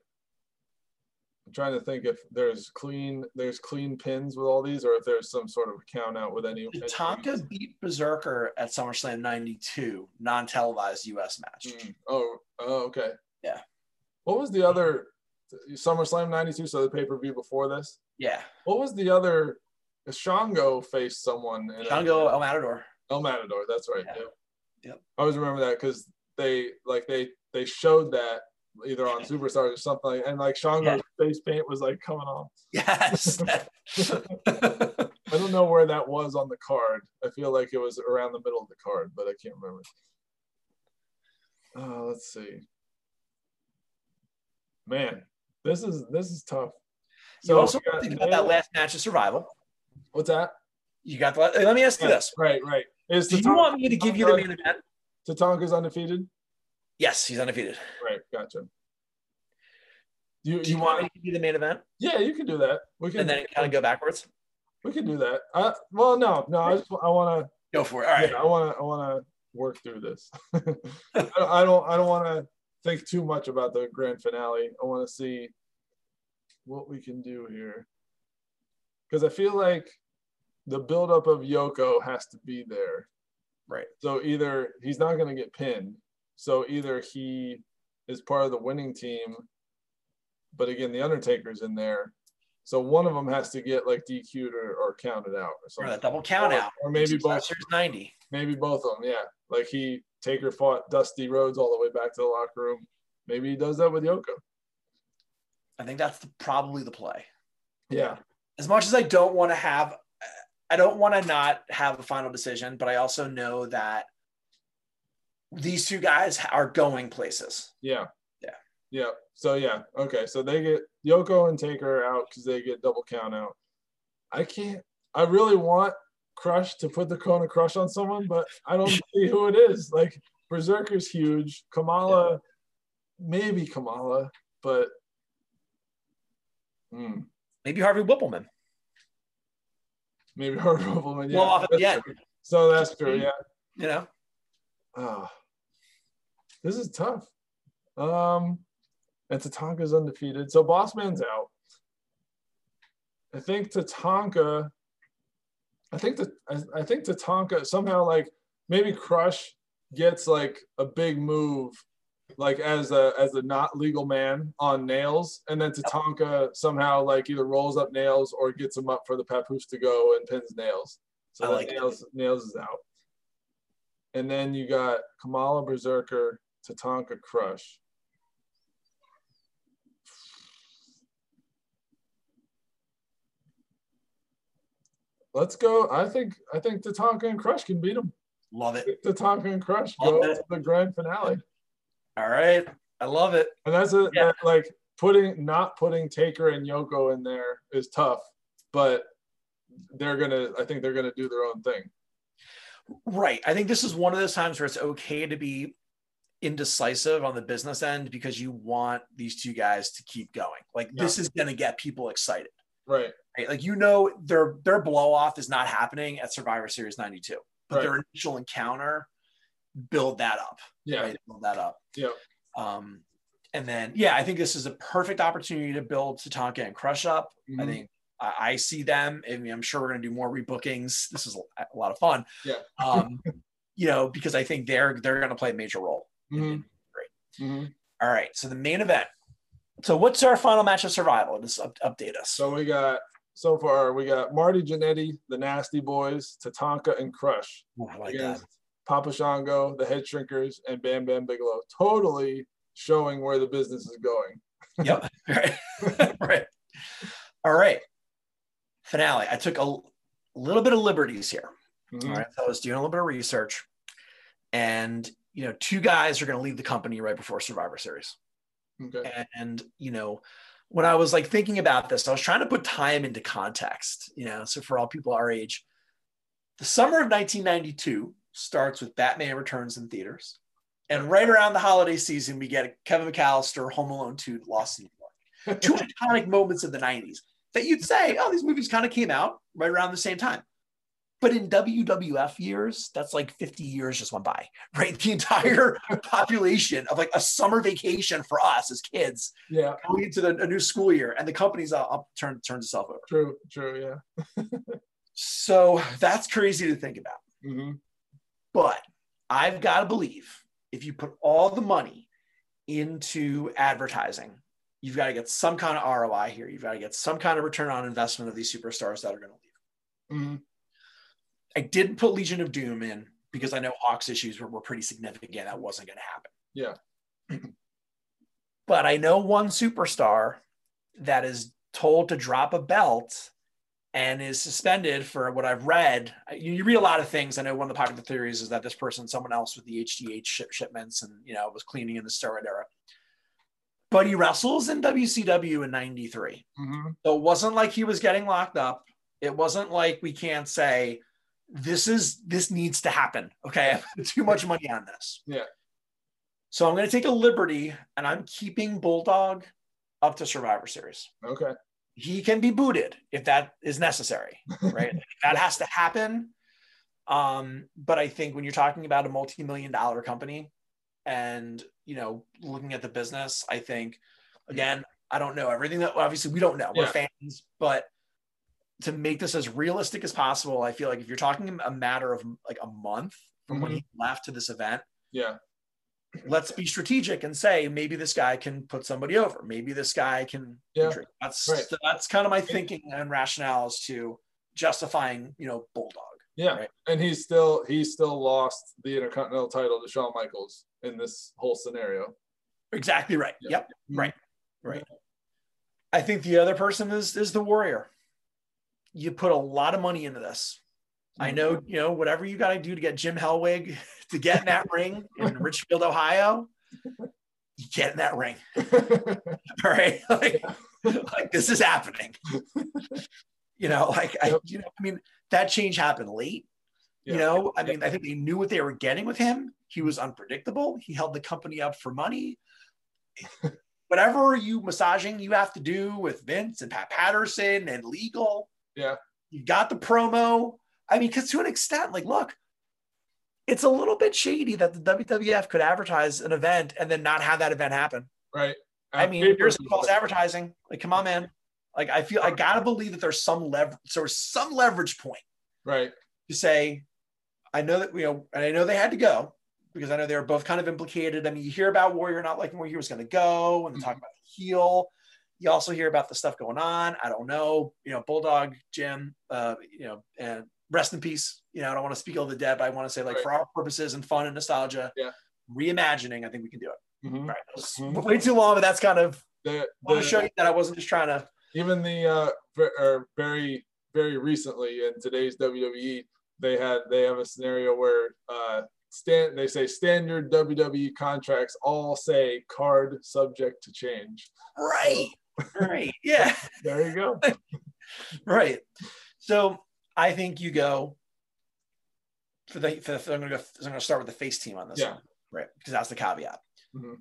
A: I'm trying to think if there's clean there's clean pins with all these, or if there's some sort of count out with any.
B: Tonka beat Berserker at SummerSlam '92, non-televised U.S. match.
A: Mm. Oh, oh, okay.
B: Yeah.
A: What was the other SummerSlam '92? So the pay per view before this.
B: Yeah.
A: What was the other? Shango faced someone.
B: In Shango El Matador.
A: El Matador. That's right.
B: Yeah.
A: Yep.
B: yep.
A: I always remember that because they like they they showed that either on Superstars or something, and like Shango's yeah. face paint was like coming off.
B: Yes.
A: I don't know where that was on the card. I feel like it was around the middle of the card, but I can't remember. Uh, let's see. Man, this is this is tough.
B: So you also think about that last match of survival.
A: What's that?
B: You got the. Let me ask you this.
A: Right, right.
B: Is Do you want me to give you the main event?
A: Tatanka's undefeated.
B: Yes, he's undefeated.
A: Right, gotcha.
B: You, do you, you want me to be the main event?
A: Yeah, you can do that. We can,
B: and then kind of go backwards.
A: We can do that. Uh, well, no, no. I just I want to
B: go for it. All right.
A: Yeah, I want to I want to work through this. I don't I don't want to think too much about the grand finale. I want to see what we can do here because I feel like the buildup of Yoko has to be there.
B: Right.
A: So either he's not going to get pinned. So either he is part of the winning team, but again, the Undertaker's in there. So one of them has to get like DQ'd or, or counted out or something.
B: Or double count
A: or,
B: out.
A: Or maybe both.
B: Series 90.
A: Maybe both of them, yeah. Like he Taker fought Dusty Rhodes all the way back to the locker room. Maybe he does that with Yoko.
B: I think that's the, probably the play.
A: Yeah.
B: As much as I don't want to have I don't want to not have a final decision, but I also know that these two guys are going places.
A: Yeah.
B: Yeah.
A: Yeah. So yeah. Okay. So they get Yoko and Taker out because they get double count out. I can't. I really want Crush to put the Kona Crush on someone, but I don't see who it is. Like Berserker's huge. Kamala, yeah. maybe Kamala, but
B: hmm. maybe Harvey Wippleman
A: maybe Harvey Wippleman. Yeah,
B: well, off at the end.
A: So that's true. Yeah.
B: You know.
A: Oh, this is tough. Um, and Tatanka's undefeated. So Bossman's out. I think Tatanka. I think that I, I think Tatanka somehow like maybe Crush gets like a big move like as a as a not legal man on Nailz, and then Tatanka somehow like either rolls up Nailz or gets him up for the papoose to go and pins Nailz. So like nails it. Nailz is out. And then you got Kamala Berserker, Tatanka Crush. Let's go. I think I think Tatanka and Crush can beat him.
B: Love it.
A: Tatanka and Crush Love go to the grand finale.
B: All right. I love it.
A: And that's a, yeah. that, like putting not putting Taker and Yoko in there is tough, but they're gonna I think they're gonna do their own thing.
B: Right. I think this is one of those times where it's okay to be indecisive on the business end because you want these two guys to keep going. Like yeah. this is gonna get people excited.
A: Right.
B: right. Like you know their their blow off is not happening at Survivor Series 92. But right. their initial encounter build that up.
A: Yeah. Right?
B: Build that up.
A: Yeah.
B: Um, and then, yeah, I think this is a perfect opportunity to build Tatanka and Crush up. Mm-hmm. I think I, I see them. I mean, I'm sure we're going to do more rebookings. This is a, a lot of fun.
A: Yeah.
B: um, you know, because I think they're they're going to play a major role.
A: Mm-hmm.
B: Great. Mm-hmm. All right. So the main event. So what's our final match of survival? Just up, update us.
A: So we got so far we got Marty Jannetty, the Nasty Boys, Tatanka, and Crush.
B: Ooh, I like against that.
A: Papa Shango, the Head Shrinkers, and Bam Bam Bigelow, totally showing where the business is going.
B: yep. Right. right. All right. Finale. I took a little bit of liberties here. Mm-hmm. All right. So I was doing a little bit of research, and you know, two guys are going to leave the company right before Survivor Series.
A: Okay.
B: And you know, when I was like thinking about this, I was trying to put time into context. You know, so for all people our age, the summer of 1992 starts with Batman Returns in theaters. And right around the holiday season, we get Kevin McCallister, Home Alone 2, Lost in New York. Two iconic moments of the 90s that you'd say, oh, these movies kind of came out right around the same time. But in WWF years, that's like 50 years just went by, right? The entire population of like a summer vacation for us as kids.
A: Yeah.
B: Going into the, a new school year and the company's up, up turn, turns itself over.
A: True, true, yeah.
B: so that's crazy to think about.
A: Mm-hmm.
B: But I've got to believe if you put all the money into advertising, you've got to get some kind of ROI here. You've got to get some kind of return on investment of these superstars that are going to leave.
A: Mm-hmm.
B: I didn't put Legion of Doom in because I know Hawk's issues were, were pretty significant. That wasn't going to happen.
A: Yeah.
B: but I know one superstar that is told to drop a belt and is suspended for what I've read. You, you, read a lot of things. I know one of the popular theories is that this person, someone else with the HGH ship shipments, and you know was cleaning in the steroid era. But he wrestles in WCW in '93,
A: mm-hmm.
B: so it wasn't like he was getting locked up. It wasn't like we can't say this is this needs to happen. Okay, too much money on this.
A: Yeah.
B: So I'm going to take a liberty, and I'm keeping Bulldog up to Survivor Series.
A: Okay.
B: He can be booted if that is necessary, right? that has to happen. Um, but I think when you're talking about a multi-million dollar company, and you know, looking at the business, I think again, I don't know everything that obviously we don't know. We're fans, but to make this as realistic as possible, I feel like if you're talking a matter of like a month from mm-hmm. when he left to this event,
A: yeah,
B: let's be strategic and say maybe this guy can put somebody over. Maybe this guy can.
A: Yeah,
B: that's right. that's kind of my thinking and rationales to justifying you know Bulldog.
A: Yeah, right? and he's still he's still lost the Intercontinental title to Shawn Michaels in this whole scenario.
B: Exactly right. Yeah. Yep. Mm-hmm. Right. Right. I think the other person is is the Warrior you put a lot of money into this. I know, mm-hmm. you know, whatever you got to do to get Jim Hellwig to get in that ring in Richfield, Ohio, you get in that ring. All right. Like, like this is happening. you know, like I, you know, I mean, that change happened late. Yeah. You know, I mean, I think they knew what they were getting with him. He was unpredictable. He held the company up for money. Whatever you massaging you have to do with Vince and Pat Patterson and legal,
A: yeah.
B: You got the promo. I mean, because to an extent, like, look, it's a little bit shady that the WWF could advertise an event and then not have that event happen.
A: Right.
B: I mean, here's false advertising. Like, come on, man. Like, I feel I gotta believe that there's some leverage. There's some leverage point.
A: Right.
B: To say, I know that you know, and I know they had to go because I know they were both kind of implicated. I mean, you hear about Warrior not liking where he was going to go, and mm-hmm. talk about the heel. You also hear about the stuff going on. I don't know, you know, Bulldog, Jim, uh, you know, and rest in peace. You know, I don't want to speak of the dead, but I want to say, like, right. for our purposes and fun and nostalgia,
A: yeah.
B: reimagining, I think we can do
A: it. Mm-hmm.
B: Right. Mm-hmm. Way too long, but that's kind of the, the, I want to show you that I wasn't just trying to.
A: Even the uh, or very, very recently in today's WWE, they had they have a scenario where uh, stand they say standard WWE contracts all say card subject to change.
B: Right right. Yeah.
A: there you go.
B: right. So I think you go for the, for the I'm gonna go I'm gonna start with the face team on this
A: yeah.
B: one. Right. Because that's the caveat.
A: Mm-hmm.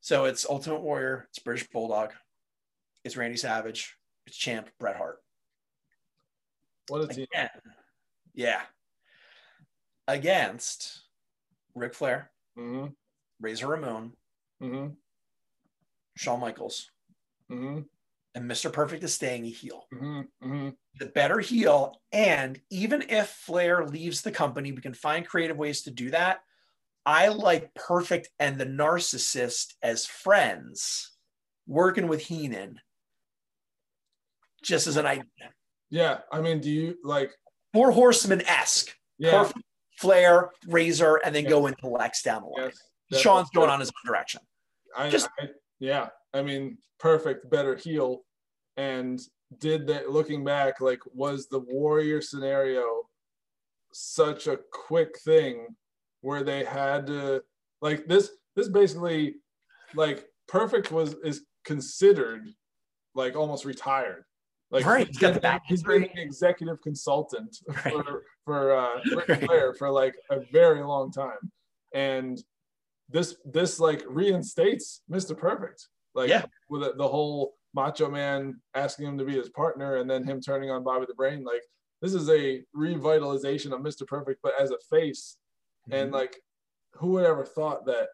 B: So it's Ultimate Warrior, it's British Bulldog, it's Randy Savage, it's Champ Bret Hart.
A: What a team. Again,
B: yeah. Against Ric Flair,
A: mm-hmm.
B: Razor Ramon,
A: mm-hmm.
B: Shawn Michaels,
A: Mm-hmm.
B: And Mr. Perfect is staying a heel.
A: Mm-hmm. Mm-hmm.
B: The better heel. And even if Flair leaves the company, we can find creative ways to do that. I like Perfect and the narcissist as friends working with Heenan just as an idea.
A: Yeah. I mean, do you like
B: Four Horsemen esque?
A: Yeah.
B: Perfect, Flair, Razor, and then yes. go into Lex down the line. Yes, Shawn's going on his own direction.
A: I, just I, yeah. I mean, perfect, better heel. And did that looking back, like, was the Warrior scenario such a quick thing where they had to, like, this, this basically, like, perfect was, is considered like almost retired. Like
B: right. he's,
A: got the he's been an executive consultant right. for for uh right. for like a very long time. And this this like reinstates Mr. Perfect. Like
B: yeah.
A: with the, the whole Macho Man asking him to be his partner and then him turning on Bobby the Brain, like this is a revitalization of Mr. Perfect, but as a face. Mm-hmm. And like, who would ever thought that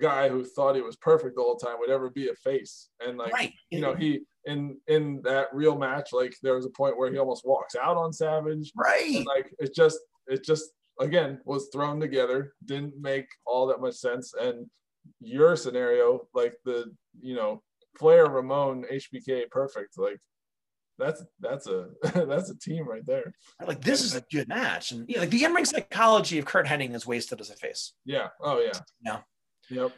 A: guy who thought he was perfect all the whole time would ever be a face? And like, right. you know, he in in that real match, like there was a point where he almost walks out on Savage.
B: Right.
A: And like it just it just again was thrown together, didn't make all that much sense. And your scenario, like the you know Flair, Ramon, HBK, perfect. Like that's that's a that's a team right there.
B: Like this is a good match, and yeah, like the in-ring psychology of Curt Hennig is wasted as a face.
A: Yeah. Oh yeah.
B: Yeah.
A: Yep.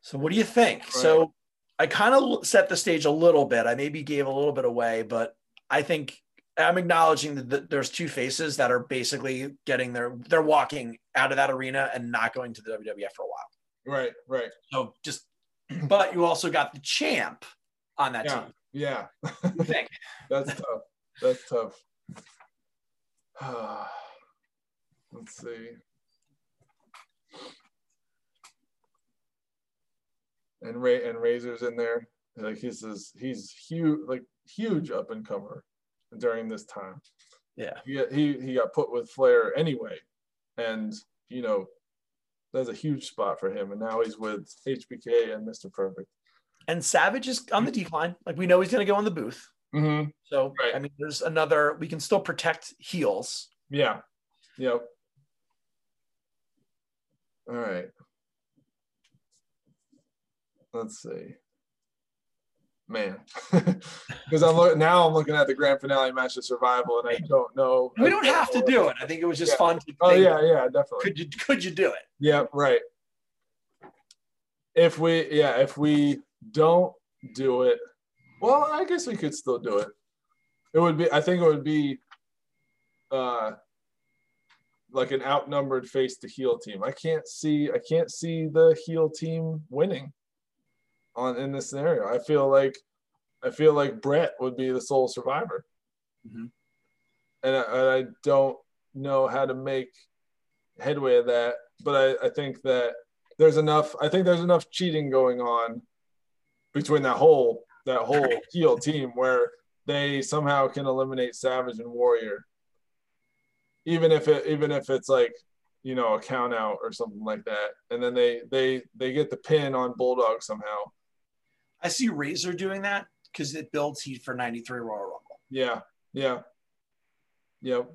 B: So what do you think? Right. So I kind of set the stage a little bit. I maybe gave a little bit away, but I think I'm acknowledging that there's two faces that are basically getting their they're walking out of that arena and not going to the WWF for a while.
A: Right, right.
B: So just but you also got the champ on that
A: yeah,
B: team.
A: Yeah. think. That's tough. That's tough. Let's see. And Ray and Razor's in there. Like he's this, he's huge, like huge up and comer during this time.
B: Yeah.
A: He, he he got put with Flair anyway, and you know that's a huge spot for him. And now he's with HBK and Mr. Perfect.
B: And Savage is on the decline. Like we know he's going to go in the booth.
A: Mm-hmm.
B: So right. I mean, there's another. We can still protect heels.
A: Yeah. Yep. All right. Let's see. Man, because I'm looking now. I'm looking at the grand finale match of survival, and I don't know.
B: We don't have to do it. I think it was just
A: yeah.
B: fun.
A: oh yeah, yeah, definitely.
B: Could you could you do it?
A: Yeah, right. If we yeah, if we don't do it, well, I guess we could still do it. It would be. I think it would be. Uh, like an outnumbered face to heel team. I can't see. I can't see the heel team winning on in this scenario. I feel like I feel like Bret would be the sole survivor, mm-hmm. and, I, and, I, don't know how to make headway of that. But I, I think that there's enough. I think there's enough cheating going on between that whole that whole heel team where they somehow can eliminate Savage and Warrior, even if it even if it's like you know a count out or something like that, and then they they they get the pin on Bulldog somehow.
B: I see Razor doing that because it builds heat for 93 Royal Rumble.
A: Yeah, yeah, yep.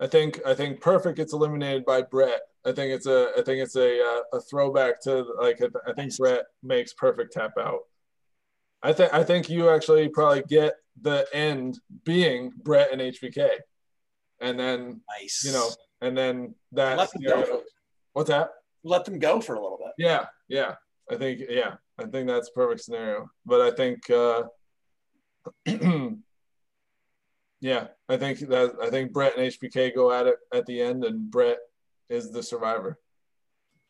A: I think I think Perfect gets eliminated by Bret. I think it's a I think it's a uh, a throwback to like I think Bret makes Perfect tap out. I think I think you actually probably get the end being Bret and HBK, and then
B: nice.
A: you know, and then that. You know, what's that?
B: Let them go for a little bit.
A: Yeah, yeah. I think yeah. I think that's a perfect scenario. But I think, uh, yeah, I think that I think Bret and HBK go at it at the end, and Bret is the survivor.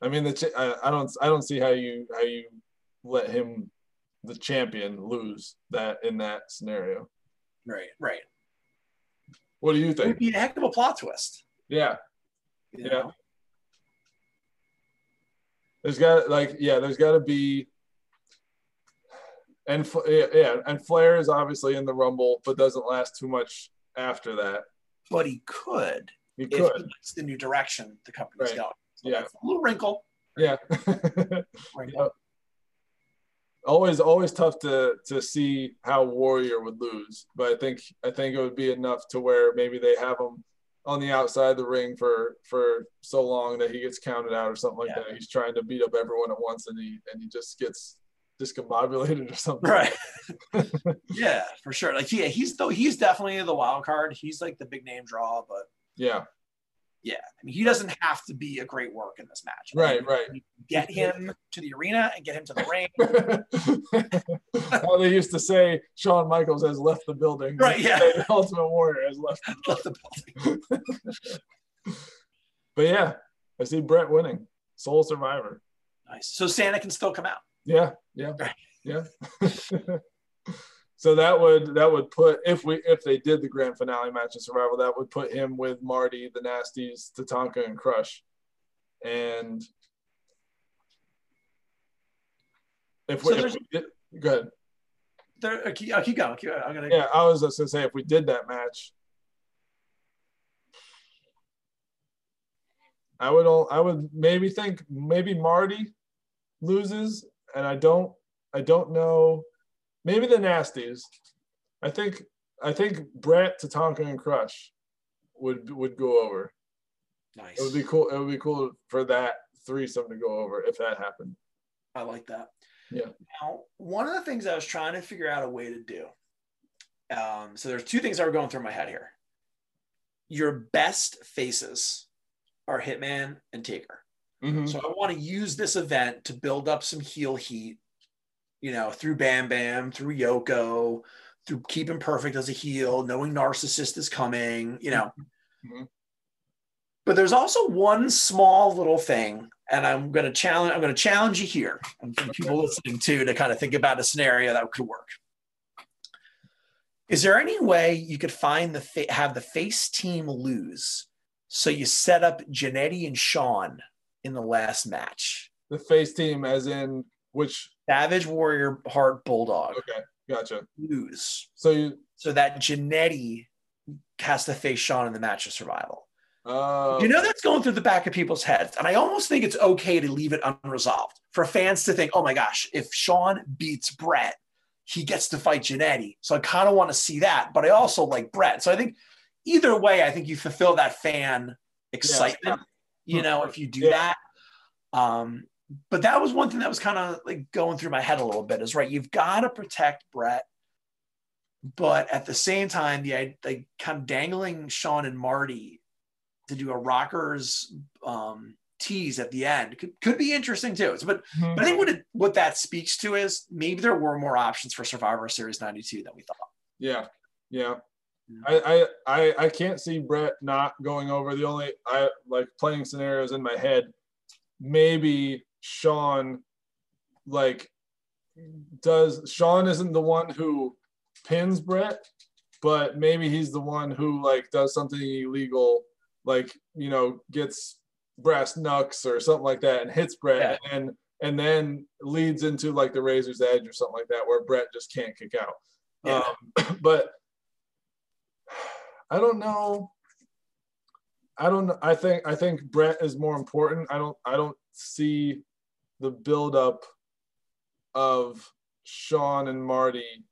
A: I mean, the I, I don't I don't see how you how you let him the champion lose that in that scenario.
B: Right, right.
A: What do you think? It
B: would be a heck of a plot twist.
A: Yeah. You yeah. Know? There's got like yeah, there's got to be and yeah, and Flair is obviously in the Rumble, but doesn't last too much after that.
B: But he could.
A: He could. If
B: he likes the new direction the company's
A: right.
B: going.
A: So yeah.
B: a little wrinkle.
A: Yeah. wrinkle. Always, always tough to to see how Warrior would lose, but I think I think it would be enough to where maybe they have him on the outside of the ring for for so long that he gets counted out or something like yeah. that. He's trying to beat up everyone at once, and he and he just gets discombobulated or something.
B: Right. yeah, for sure. Like, yeah, he's though he's definitely the wild card. He's like the big name draw, but
A: yeah,
B: yeah. I mean, he doesn't have to be a great work in this match.
A: Right, right.
B: Get him to the arena and get him to the
A: ring. How they used to say Shawn Michaels has left the building.
B: Right. Yeah.
A: The Ultimate Warrior has left the, left the building. but yeah, I see Bret winning. Sole survivor.
B: Nice. So Santa can still come out.
A: Yeah, yeah, yeah. so that would that would put if we if they did the grand finale match of survival, that would put him with Marty, the Nasties, Tatanka, and Crush. And if we, so if we did, go ahead.
B: there, I'll keep, I'll keep going. Keep, uh, I'm gonna.
A: Yeah, I was just gonna say if we did that match, I would. all. I would maybe think maybe Marty loses, and I don't. I don't know. Maybe the Nasties. I think. I think Bret, Tatanka, and Crush would would go over.
B: Nice.
A: It would be cool. It would be cool for that threesome to go over if that happened.
B: I like that.
A: Yeah.
B: Now, one of the things I was trying to figure out a way to do. Um, so there's two things that were going through my head here. Your best faces are Hitman and Taker.
A: Mm-hmm.
B: So I want to use this event to build up some heel heat, you know, through Bam Bam, through Yoko, through keeping perfect as a heel, knowing narcissist is coming, you know.
A: Mm-hmm.
B: But there's also one small little thing, and I'm going to challenge. I'm going to challenge you here, and for people listening too, to kind of think about a scenario that could work. Is there any way you could find the fa- have the face team lose, so you set up Jannetty and Shawn in the last match?
A: The face team, as in which
B: Savage Warrior Heart Bulldog.
A: Okay, gotcha.
B: Lose.
A: So you
B: so that Jannetty has to face Shawn in the match of survival.
A: Uh,
B: you know that's going through the back of people's heads, and I almost think it's okay to leave it unresolved for fans to think, "Oh my gosh, if Shawn beats Bret, he gets to fight Jannetty." So I kind of want to see that, but I also like Bret. So I think either way, I think you fulfill that fan excitement. Yeah. You know, if you do yeah. that. Um, but that was one thing that was kind of like going through my head a little bit. Is right, you've got to protect Bret. but at the same time, the like kind of dangling Shawn and Marty to do a rockers um, tease at the end could, could be interesting too. So, but, mm-hmm. but I think what it, what that speaks to is maybe there were more options for Survivor Series '92 than we thought.
A: Yeah, yeah. I, I I can't see Bret not going over. The only I like playing scenarios in my head. Maybe Shawn, like, does Shawn isn't the one who pins Bret, but maybe he's the one who like does something illegal like you know gets brass knucks or something like that and hits Bret yeah. and and then leads into like the razor's edge or something like that where Bret just can't kick out. Yeah. Um, but I don't know. I don't. I think. I think Bret is more important. I don't. I don't see the buildup of Shawn and Marty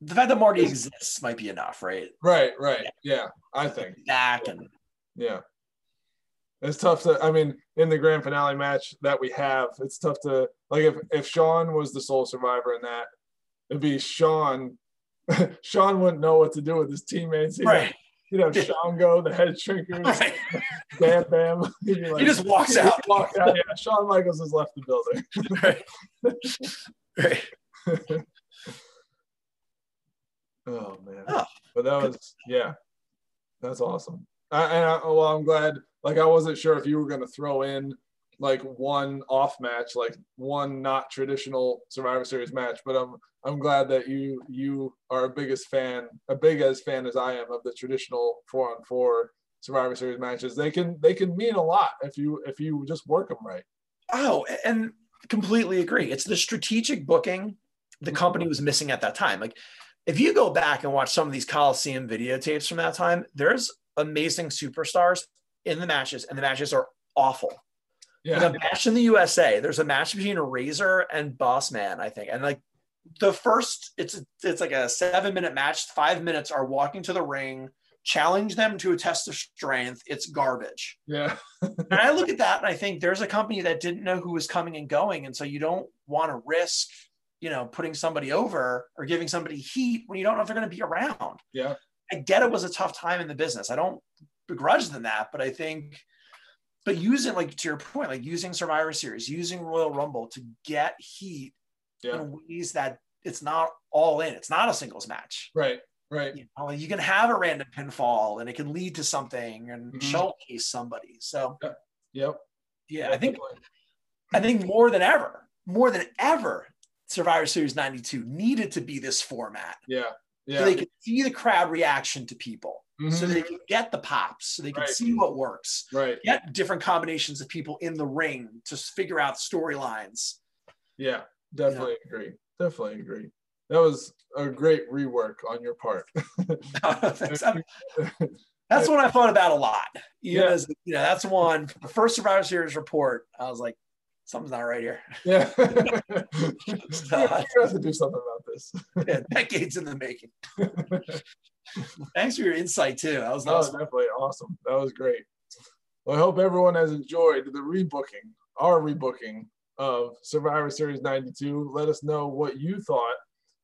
B: the fact that Marty exists might be enough, right?
A: Right, right. Yeah, yeah I think.
B: Back and
A: yeah. It's tough to I mean, in the grand finale match that we have, it's tough to like if if Shawn was the sole survivor in that, it'd be Shawn. Shawn wouldn't know what to do with his teammates. He'd
B: right.
A: Have, you know, Shango, the head shrinkers, right. Bam Bam.
B: Like, he just walks out.
A: Walks out. Yeah, Shawn Michaels has left the building.
B: right. right.
A: Oh man. Oh. But that was yeah. That's awesome. I, and I, well, I'm glad. Like I wasn't sure if you were going to throw in like one off match, like one not traditional Survivor Series match. But I'm I'm glad that you you are a biggest fan, a big as fan as I am of the traditional four on four Survivor Series matches. They can they can mean a lot if you if you just work them right.
B: Oh, and completely agree. It's the strategic booking the mm-hmm. company was missing at that time. Like if you go back and watch some of these Coliseum videotapes from that time, there's amazing superstars in the matches, and the matches are awful. Yeah. The match in the USA, there's a match between Razor and Boss Man, I think, and like the first, it's it's like a seven minute match. Five minutes are walking to the ring, challenge them to a test of strength. It's garbage.
A: Yeah.
B: and I look at that and I think there's a company that didn't know who was coming and going, and so you don't want to risk you know, putting somebody over or giving somebody heat when you don't know if they're going to be around.
A: Yeah.
B: I get it was a tough time in the business. I don't begrudge them that, but I think, but using like to your point, like using Survivor Series, using Royal Rumble to get heat yeah. in ways that it's not all in. It's not a singles match.
A: Right. Right.
B: You, know, you can have a random pinfall and it can lead to something and mm-hmm. showcase somebody. So,
A: yep. yep.
B: Yeah, I think, I think more than ever, more than ever, Survivor Series 92 needed to be this format.
A: Yeah. Yeah.
B: So they could see the crowd reaction to people. Mm-hmm. So they can get the pops, so they can right. see what works.
A: Right.
B: Get different combinations of people in the ring to figure out storylines.
A: Yeah. Definitely yeah. agree. Definitely agree. That was a great rework on your part.
B: that's one I thought about a lot. Even yeah. as you know, that's one the first Survivor Series report. I was like, something's not right here.
A: Yeah. so, you have to do something about this.
B: yeah, decades in the making. Thanks for your insight too. That was,
A: that was definitely awesome. That was great. Well, I hope everyone has enjoyed the rebooking, our rebooking of Survivor Series 92. Let us know what you thought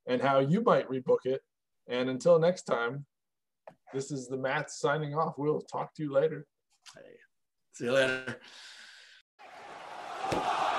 A: and how you might rebook it. And until next time, this is the Matt signing off. We'll talk to you later.
B: Hey, see you later. Come on!